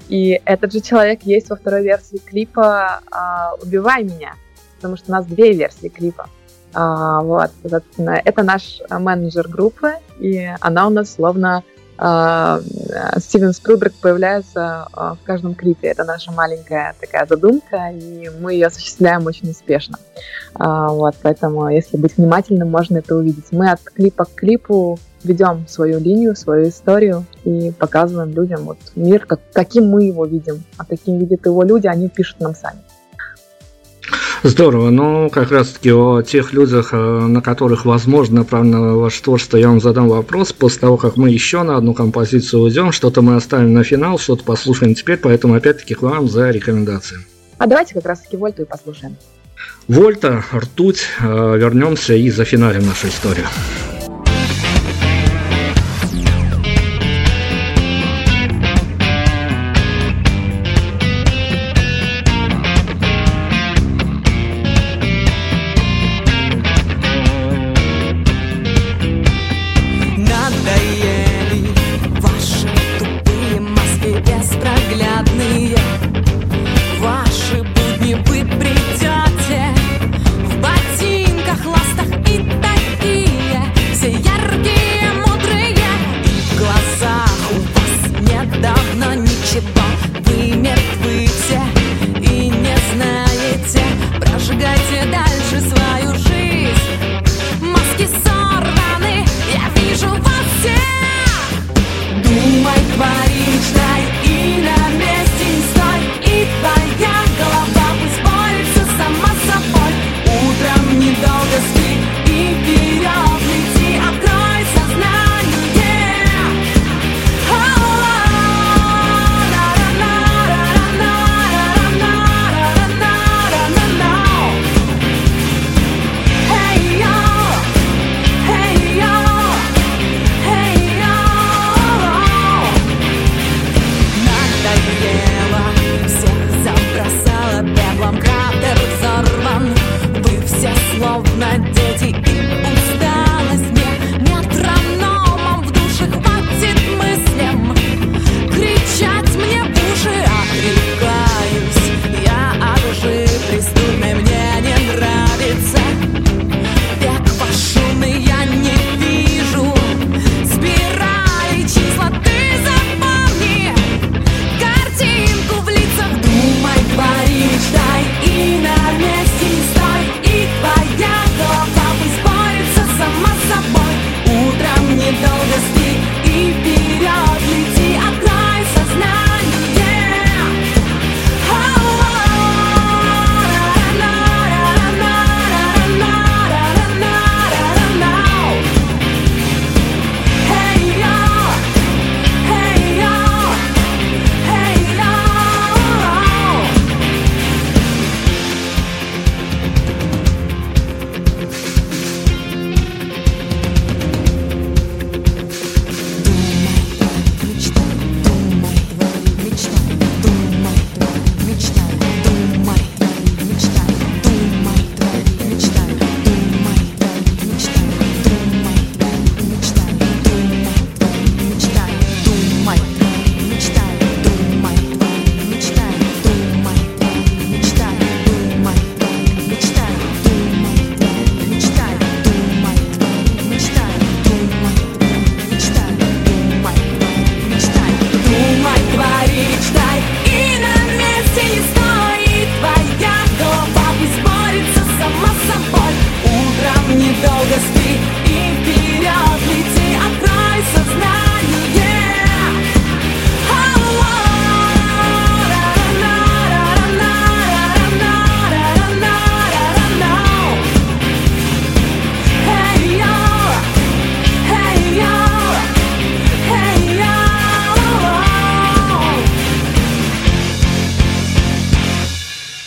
И этот же человек есть во второй версии клипа «Убивай меня», потому что у нас две версии клипа. А, вот, соответственно, это наш менеджер группы, и она у нас словно а, Стивен Спилберг появляется а, в каждом клипе. Это наша маленькая такая задумка, и мы ее осуществляем очень успешно. А, вот, поэтому, если быть внимательным, можно это увидеть. Мы от клипа к клипу ведем свою линию, свою историю и показываем людям вот мир, как, каким мы его видим. А каким видят его люди, они пишут нам сами. Здорово. Ну, как раз-таки о тех людях, э, на которых, возможно, направлено ваше творчество, я вам задам вопрос. После того, как мы еще на одну композицию уйдем, что-то мы оставим на финал, что-то послушаем теперь, поэтому опять-таки к вам за рекомендации. А давайте как раз-таки Вольту и послушаем. Вольта, ртуть, э, вернемся и зафиналим нашу историю.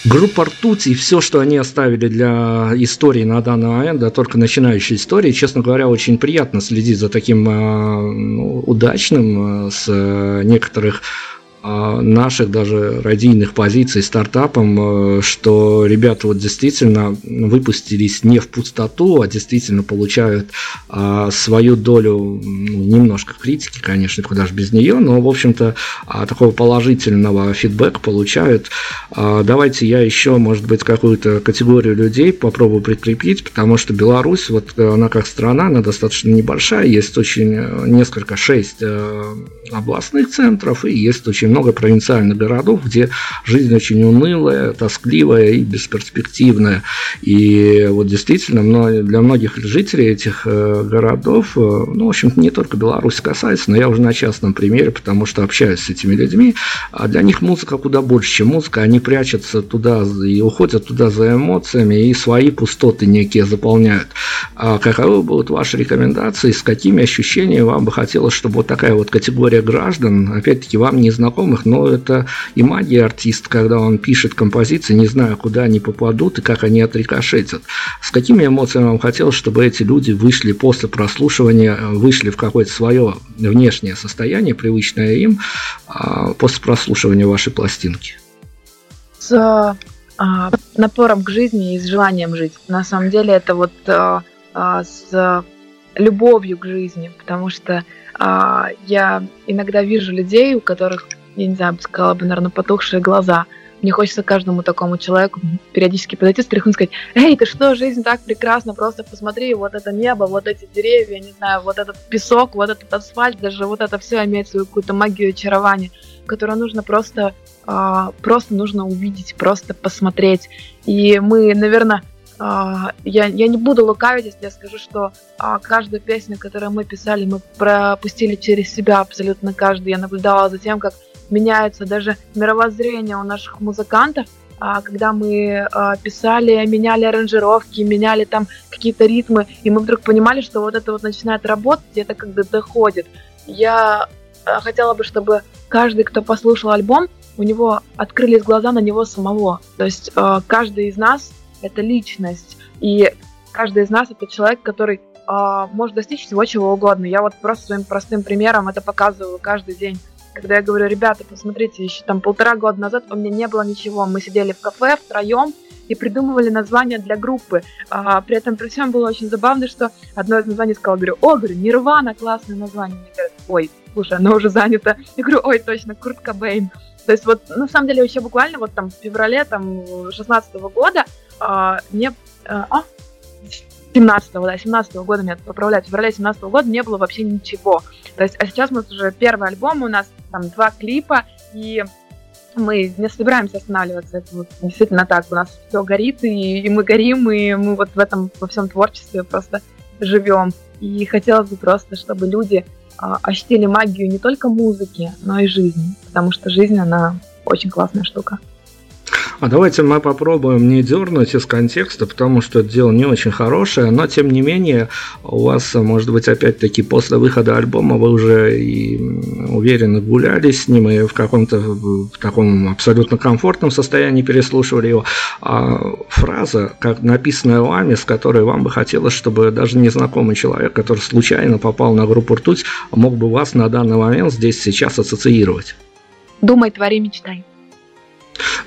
Группа «Ртуть» и все, что они оставили для истории на данный момент, да, только начинающей истории, честно говоря, очень приятно следить за таким э, ну, удачным э, с э, некоторых а, наших даже радийных позиций стартапом, э, что ребята вот действительно выпустились не в пустоту, а действительно получают а, свою долю ну, немножко критики, конечно, куда же без нее, но, в общем-то, а, такого положительного фидбэка получают. Давайте я еще, может быть, какую-то категорию людей попробую прикрепить, потому что Беларусь, вот э, она как страна, она достаточно небольшая, есть очень э, несколько, шесть областных центров и есть очень много провинциальных городов, где жизнь очень унылая, тоскливая и бесперспективная. И вот действительно для многих жителей этих э, городов, э, ну, в общем не только Беларусь касается, но я уже на частном примере, потому что общаюсь с этими людьми, а для них музыка куда больше, чем музыка, они прячутся туда и уходят туда за эмоциями и свои пустоты некие заполняют. А каковы будут ваши рекомендации, с какими ощущениями вам бы хотелось, чтобы вот такая вот категория граждан, опять-таки вам не знакома, знакомых, но это и магия артиста, когда он пишет композиции, не зная, куда они попадут и как они отрикошетят. С какими эмоциями вам хотелось, чтобы эти люди вышли после прослушивания, вышли в какое-то свое внешнее состояние, привычное им, а, после прослушивания вашей пластинки? С а, напором к жизни и с желанием жить. На самом деле это вот а, а, с любовью к жизни, потому что а, я иногда вижу людей, у которых я не знаю, сказала бы, наверное, потухшие глаза. Мне хочется каждому такому человеку периодически подойти, стряхнуть сказать, эй, ты что, жизнь так прекрасна, просто посмотри, вот это небо, вот эти деревья, не знаю, вот этот песок, вот этот асфальт, даже вот это все имеет свою какую-то магию очарования, которую нужно просто, э, просто нужно увидеть, просто посмотреть. И мы, наверное, Uh, я, я не буду лукавить, если я скажу, что uh, каждую песню, которую мы писали, мы пропустили через себя абсолютно каждую. Я наблюдала за тем, как меняется даже мировоззрение у наших музыкантов, а, когда мы а, писали, меняли аранжировки, меняли там какие-то ритмы, и мы вдруг понимали, что вот это вот начинает работать, и это когда доходит. Я а, хотела бы, чтобы каждый, кто послушал альбом, у него открылись глаза на него самого. То есть каждый из нас — это личность, и каждый из нас — это человек, который может достичь всего чего угодно. Я вот просто своим простым примером это показываю каждый день когда я говорю, ребята, посмотрите, еще там полтора года назад у меня не было ничего. Мы сидели в кафе втроем и придумывали название для группы. А, при этом при всем было очень забавно, что одно из названий сказала, говорю, о, говорю, Нирвана, классное название. Мне говорят, ой, слушай, оно уже занято. Я говорю, ой, точно, Курт Кобейн. То есть вот, на самом деле, вообще буквально вот там в феврале там 16 -го года а, мне... А, 17 да, 17 -го года, меня поправляют, в феврале 17 -го года не было вообще ничего. То есть, а сейчас у нас уже первый альбом, у нас там два клипа, и мы не собираемся останавливаться. Это вот действительно так. У нас все горит, и, и мы горим, и мы вот в этом во всем творчестве просто живем. И хотелось бы просто, чтобы люди а, ощутили магию не только музыки, но и жизни. Потому что жизнь, она очень классная штука. А давайте мы попробуем не дернуть из контекста, потому что это дело не очень хорошее, но тем не менее у вас, может быть, опять-таки после выхода альбома вы уже и уверенно гуляли с ним и в каком-то в таком абсолютно комфортном состоянии переслушивали его. А фраза, как написанная вами, с которой вам бы хотелось, чтобы даже незнакомый человек, который случайно попал на группу «Ртуть», мог бы вас на данный момент здесь сейчас ассоциировать? Думай, твори, мечтай.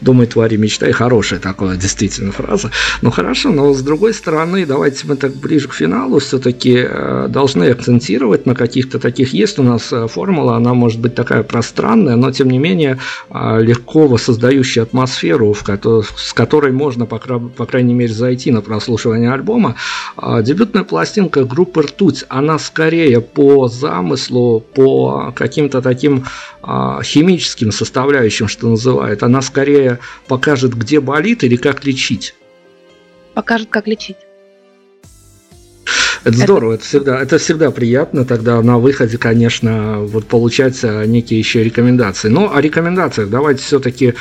Думай, твари, мечтай. Хорошая такая действительно фраза. Ну хорошо, но с другой стороны, давайте мы так ближе к финалу все-таки э, должны акцентировать на каких-то таких. Есть у нас э, формула, она может быть такая пространная, но тем не менее э, легко воссоздающая атмосферу, с которой можно, по, по крайней мере, зайти на прослушивание альбома. Дебютная пластинка группы «Ртуть», она скорее по замыслу, по каким-то таким химическим составляющим, что называют, она скорее скорее покажет, где болит или как лечить? Покажет, как лечить. Это здорово, это всегда, это всегда приятно тогда на выходе, конечно, вот получать некие еще рекомендации. Но о рекомендациях давайте все-таки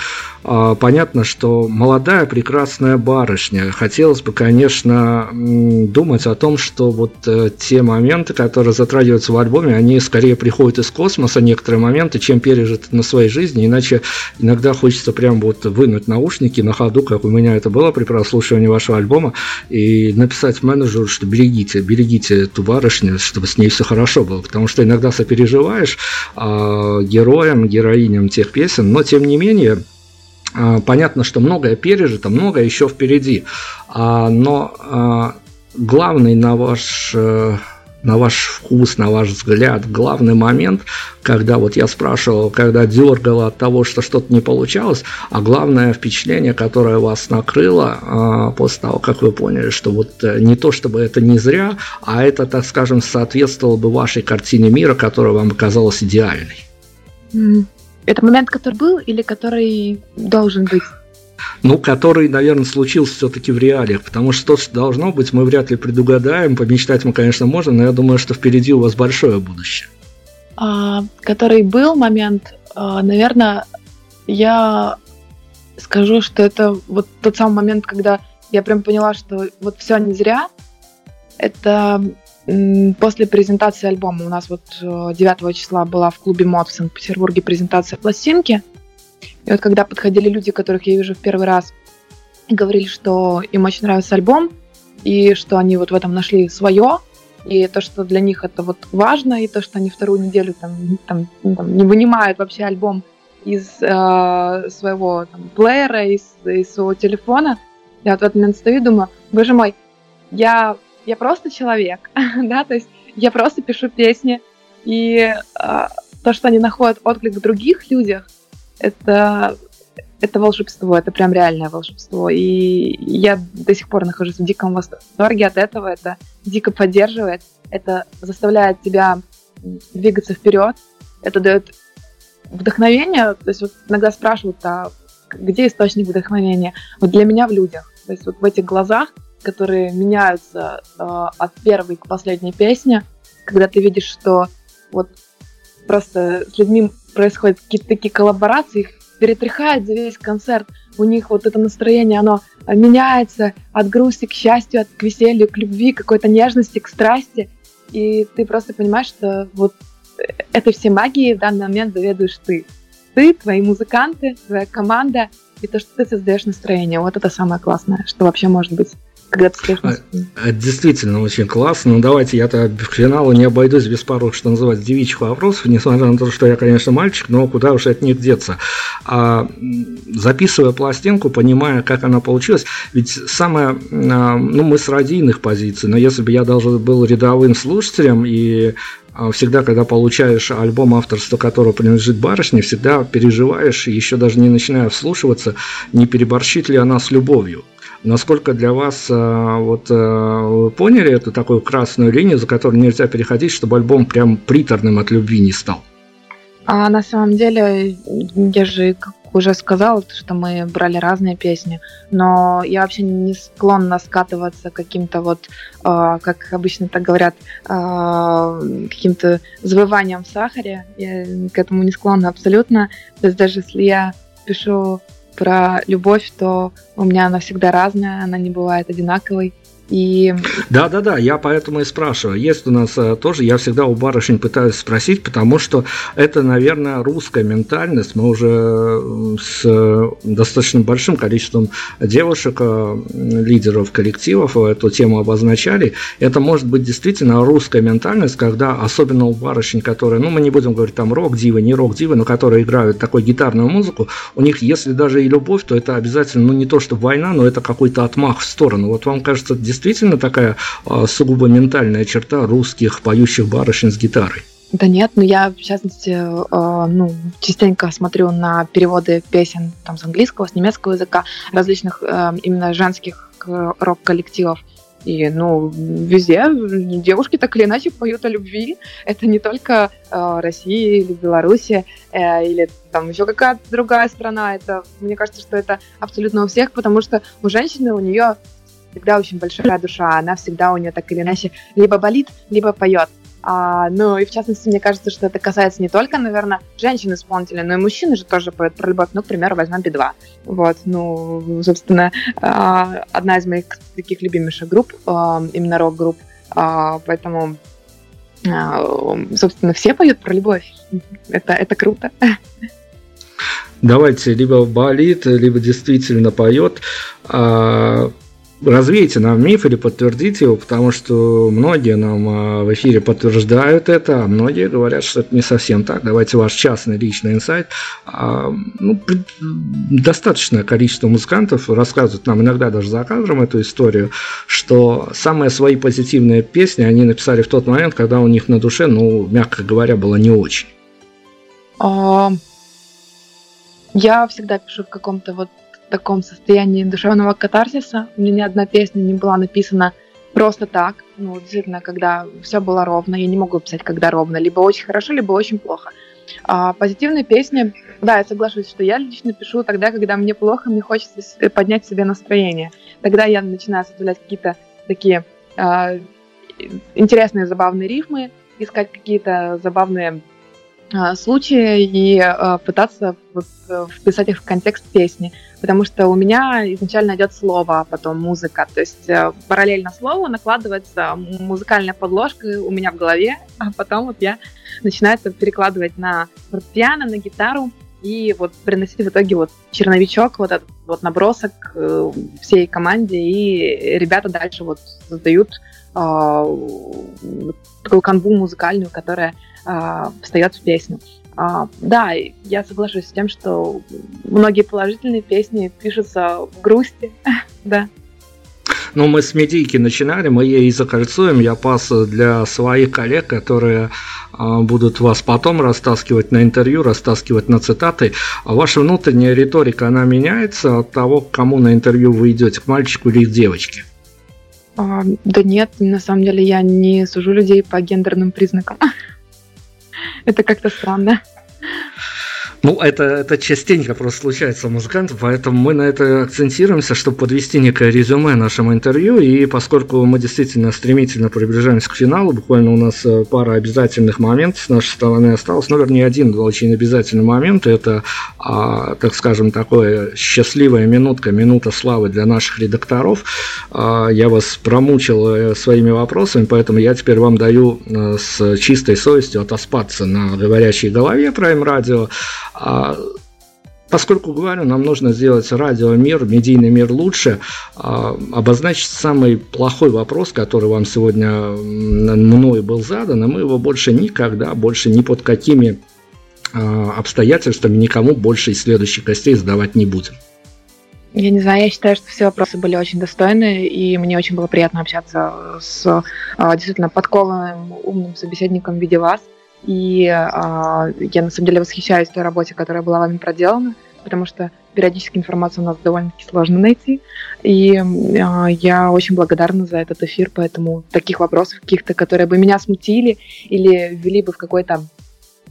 а, понятно, что молодая прекрасная барышня. Хотелось бы, конечно, думать о том, что вот э, те моменты, которые затрагиваются в альбоме, они скорее приходят из космоса, некоторые моменты, чем пережиты на своей жизни. Иначе иногда хочется прям вот вынуть наушники на ходу, как у меня это было при прослушивании вашего альбома, и написать менеджеру, что берегите, берегите эту барышню, чтобы с ней все хорошо было. Потому что иногда сопереживаешь э, героям, героиням тех песен, но тем не менее а, понятно, что многое пережито, многое еще впереди. А, но главный на ваш э, на ваш вкус, на ваш взгляд, главный момент, когда вот я спрашивал, когда дергало от того, что что-то не получалось, а главное впечатление, которое вас накрыло после того, как вы поняли, что вот э, не то, чтобы это не зря, а это, так скажем, соответствовало бы вашей картине мира, которая вам казалась идеальной. Это момент, который был или который должен быть? Ну, который, наверное, случился все-таки в реалиях, потому что то, что должно быть, мы вряд ли предугадаем. Помечтать мы, конечно, можем, но я думаю, что впереди у вас большое будущее. А, который был момент, а, наверное, я скажу, что это вот тот самый момент, когда я прям поняла, что вот все не зря. Это После презентации альбома у нас вот 9 э, числа была в клубе МОД в Санкт-Петербурге презентация пластинки. И вот когда подходили люди, которых я вижу в первый раз, и говорили, что им очень нравится альбом, и что они вот в этом нашли свое, и то, что для них это вот важно, и то, что они вторую неделю там, там, там не вынимают вообще альбом из э, своего там, плеера, из, из своего телефона, я вот в этот момент стою и думаю, боже мой, я я просто человек, да, то есть я просто пишу песни, и э, то, что они находят отклик в других людях, это, это волшебство, это прям реальное волшебство. И я до сих пор нахожусь в диком восторге от этого, это дико поддерживает, это заставляет тебя двигаться вперед, это дает вдохновение, то есть вот иногда спрашивают, а где источник вдохновения? Вот для меня в людях, то есть вот в этих глазах, которые меняются э, от первой к последней песне, когда ты видишь, что вот просто с людьми происходят какие-то такие коллаборации, их перетряхает за весь концерт. У них вот это настроение, оно меняется от грусти к счастью, от к веселью, к любви, какой-то нежности, к страсти. И ты просто понимаешь, что вот этой всей магией в данный момент заведуешь ты. Ты, твои музыканты, твоя команда и то, что ты создаешь настроение. Вот это самое классное, что вообще может быть когда. Это действительно очень классно. Ну, давайте я-то к финалу не обойдусь без пару, что называется, девичьих вопросов, несмотря на то, что я, конечно, мальчик, но куда уж от них деться. А, записывая пластинку, понимая, как она получилась, ведь самое, а, ну, мы с радийных позиций, но если бы я даже был рядовым слушателем и а, всегда, когда получаешь альбом, авторства которого принадлежит барышне, всегда переживаешь, еще даже не начиная вслушиваться, не переборщит ли она с любовью. Насколько для вас э, вот э, вы поняли эту такую красную линию, за которую нельзя переходить, чтобы альбом прям приторным от любви не стал? А на самом деле, я же уже сказала, что мы брали разные песни, но я вообще не склонна скатываться каким-то вот, э, как обычно так говорят, э, каким-то завыванием в сахаре. Я к этому не склонна абсолютно. То есть даже если я пишу про любовь, то у меня она всегда разная, она не бывает одинаковой. И... Да, да, да, я поэтому и спрашиваю. Есть у нас э, тоже, я всегда у барышень пытаюсь спросить, потому что это, наверное, русская ментальность. Мы уже с э, достаточно большим количеством девушек, э, лидеров коллективов эту тему обозначали. Это может быть действительно русская ментальность, когда, особенно у барышень, которые, ну, мы не будем говорить там рок-дивы, не рок-дивы, но которые играют такой гитарную музыку, у них, если даже и любовь, то это обязательно, ну, не то, что война, но это какой-то отмах в сторону. Вот вам кажется, действительно действительно такая а, сугубо ментальная черта русских поющих барышень с гитарой? Да нет, но я, в частности, э, ну, частенько смотрю на переводы песен там, с английского, с немецкого языка, различных э, именно женских рок-коллективов. И, ну, везде девушки так или иначе поют о любви. Это не только э, Россия или Беларусь, э, или там еще какая-то другая страна. Это, мне кажется, что это абсолютно у всех, потому что у женщины, у нее всегда очень большая душа, она всегда у нее так или иначе либо болит, либо поет. А, ну и в частности, мне кажется, что это касается не только, наверное, женщин-исполнителей, но и мужчины же тоже поют про любовь. Ну, к примеру, возьмем Би-2. Вот, ну, собственно, а, одна из моих таких любимейших групп, а, именно рок-групп. А, поэтому, собственно, все поют про любовь. Это, это круто. Давайте, либо болит, либо действительно поет. А, развейте нам миф или подтвердите его, потому что многие нам а, в эфире подтверждают это, а многие говорят, что это не совсем так. Давайте ваш частный личный инсайт. А, ну, достаточное количество музыкантов рассказывают нам иногда даже за кадром эту историю, что самые свои позитивные песни они написали в тот момент, когда у них на душе, ну, мягко говоря, было не очень. Я всегда пишу в каком-то вот таком состоянии душевного катарсиса. У меня ни одна песня не была написана просто так. Ну, действительно, когда все было ровно. Я не могу писать, когда ровно. Либо очень хорошо, либо очень плохо. А позитивные песни, да, я соглашусь, что я лично пишу тогда, когда мне плохо, мне хочется поднять себе настроение. Тогда я начинаю составлять какие-то такие э, интересные, забавные рифмы, искать какие-то забавные э, случаи и э, пытаться вот, вписать их в контекст песни потому что у меня изначально идет слово, а потом музыка. То есть э, параллельно слову накладывается музыкальная подложка у меня в голове, а потом вот я начинаю это перекладывать на фортепиано, на гитару, и вот приносить в итоге вот черновичок, вот этот вот набросок э, всей команде, и ребята дальше вот создают э, такую канву музыкальную, которая э, встает в песню. А, да, я соглашусь с тем, что многие положительные песни пишутся в грусти, да. Ну, мы с медийки начинали, мы ей закольцуем. Я пас для своих коллег, которые а, будут вас потом растаскивать на интервью, растаскивать на цитаты. А ваша внутренняя риторика, она меняется от того, к кому на интервью вы идете, к мальчику или к девочке? А, да нет, на самом деле я не сужу людей по гендерным признакам. Это как-то странно. Ну, это, это частенько просто случается у музыкантов, поэтому мы на это акцентируемся, чтобы подвести некое резюме нашему интервью. И поскольку мы действительно стремительно приближаемся к финалу, буквально у нас э, пара обязательных моментов с нашей стороны осталось. Ну, вернее, один очень обязательный момент. Это, а, так скажем, такое счастливая минутка, минута славы для наших редакторов. А, я вас промучил э, своими вопросами, поэтому я теперь вам даю э, с чистой совестью отоспаться на говорящей голове Prime Radio. А, поскольку, говорю, нам нужно сделать радиомир, медийный мир лучше, а, обозначить самый плохой вопрос, который вам сегодня мной был задан, и мы его больше никогда, больше ни под какими а, обстоятельствами никому больше из следующих гостей задавать не будем. Я не знаю, я считаю, что все вопросы были очень достойны, и мне очень было приятно общаться с действительно подкованным, умным собеседником в виде вас – и а, я на самом деле восхищаюсь той работе, которая была вами проделана, потому что периодически информацию у нас довольно-таки сложно найти. И а, я очень благодарна за этот эфир, поэтому таких вопросов каких-то, которые бы меня смутили или ввели бы в какой-то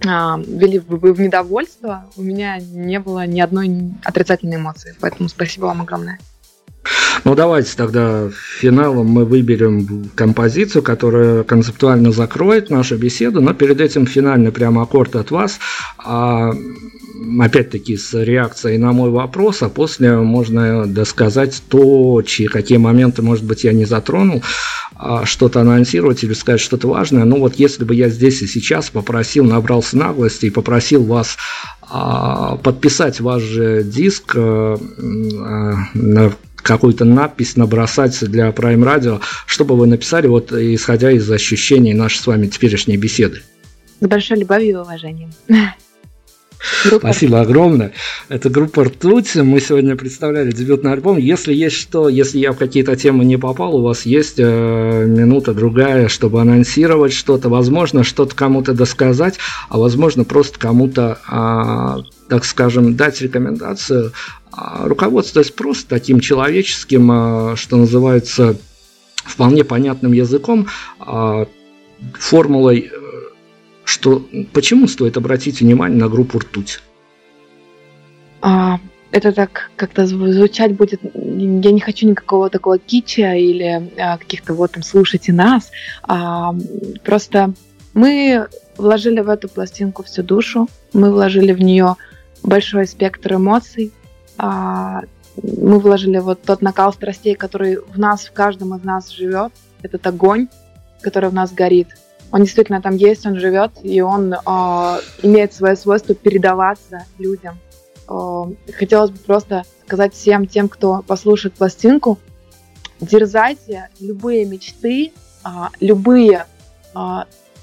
а, ввели бы в недовольство, у меня не было ни одной отрицательной эмоции. Поэтому спасибо вам огромное. Ну, давайте тогда финалом мы выберем композицию, которая концептуально закроет нашу беседу, но перед этим финальный прямо аккорд от вас. А, опять-таки с реакцией на мой вопрос, а после можно досказать то, чьи, какие моменты, может быть, я не затронул, а, что-то анонсировать или сказать что-то важное. Ну вот если бы я здесь и сейчас попросил, набрался наглости и попросил вас а, подписать ваш же диск а, на какую-то надпись набросать для Prime Radio, чтобы вы написали, вот исходя из ощущений нашей с вами теперешней беседы. С большой любовью и уважением. Группа. Спасибо огромное. Это группа «Ртуть». Мы сегодня представляли дебютный альбом. Если есть что, если я в какие-то темы не попал, у вас есть э, минута другая, чтобы анонсировать что-то, возможно, что-то кому-то досказать, а возможно, просто кому-то, э, так скажем, дать рекомендацию а, руководствуясь просто таким человеческим, а, что называется, вполне понятным языком, а, формулой, э, что почему стоит обратить внимание на группу ртуть? А, это так как-то звучать будет, я не хочу никакого такого кича или а, каких-то вот там слушайте нас, а, просто мы вложили в эту пластинку всю душу, мы вложили в нее большой спектр эмоций, а, мы вложили вот тот накал страстей, который в нас, в каждом из нас живет, этот огонь, который в нас горит. Он действительно там есть, он живет, и он э, имеет свое свойство передаваться людям. Э, хотелось бы просто сказать всем тем, кто послушает пластинку, дерзайте, любые мечты, э, любые э,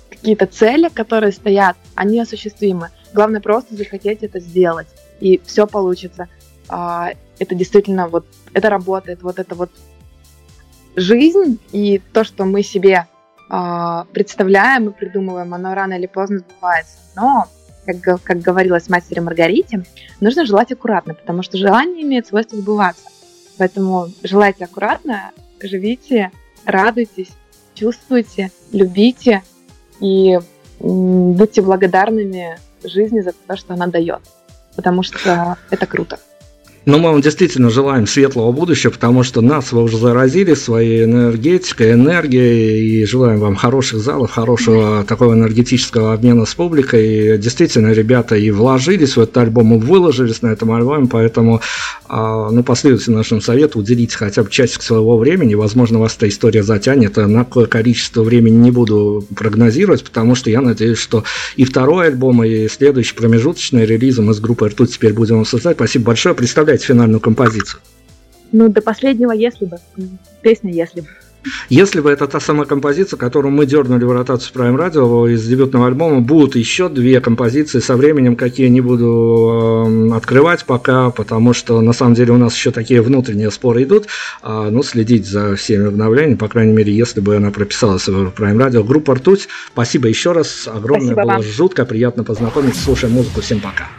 какие-то цели, которые стоят, они осуществимы. Главное просто захотеть это сделать, и все получится. Э, это действительно вот, это работает, вот это вот жизнь и то, что мы себе представляем и придумываем, оно рано или поздно сбывается. Но, как, как говорилось мастере Маргарите, нужно желать аккуратно, потому что желание имеет свойство сбываться. Поэтому желайте аккуратно, живите, радуйтесь, чувствуйте, любите и будьте благодарными жизни за то, что она дает, потому что это круто. Но мы вам действительно желаем светлого будущего, потому что нас вы уже заразили своей энергетикой, энергией, и желаем вам хороших залов, хорошего такого энергетического обмена с публикой. И действительно, ребята и вложились в этот альбом, и выложились на этом альбоме, поэтому а, ну, последуйте нашему совету, уделите хотя бы часик своего времени. Возможно, вас эта история затянет. А на какое количество времени не буду прогнозировать, потому что я надеюсь, что и второй альбом, и следующий промежуточный релиз мы с группой «Ртуть» теперь будем обсуждать. Спасибо большое. Представляю представить финальную композицию? Ну, до последнего «Если бы». Песня «Если бы». Если бы это та самая композиция, которую мы дернули в ротацию Prime Radio из дебютного альбома, будут еще две композиции со временем, какие не буду э, открывать пока, потому что на самом деле у нас еще такие внутренние споры идут. А, ну, следить за всеми обновлениями, по крайней мере, если бы она прописалась в Prime Radio. Группа Ртуть, спасибо еще раз, огромное, спасибо было вам. жутко приятно познакомиться. Слушаем музыку, всем пока.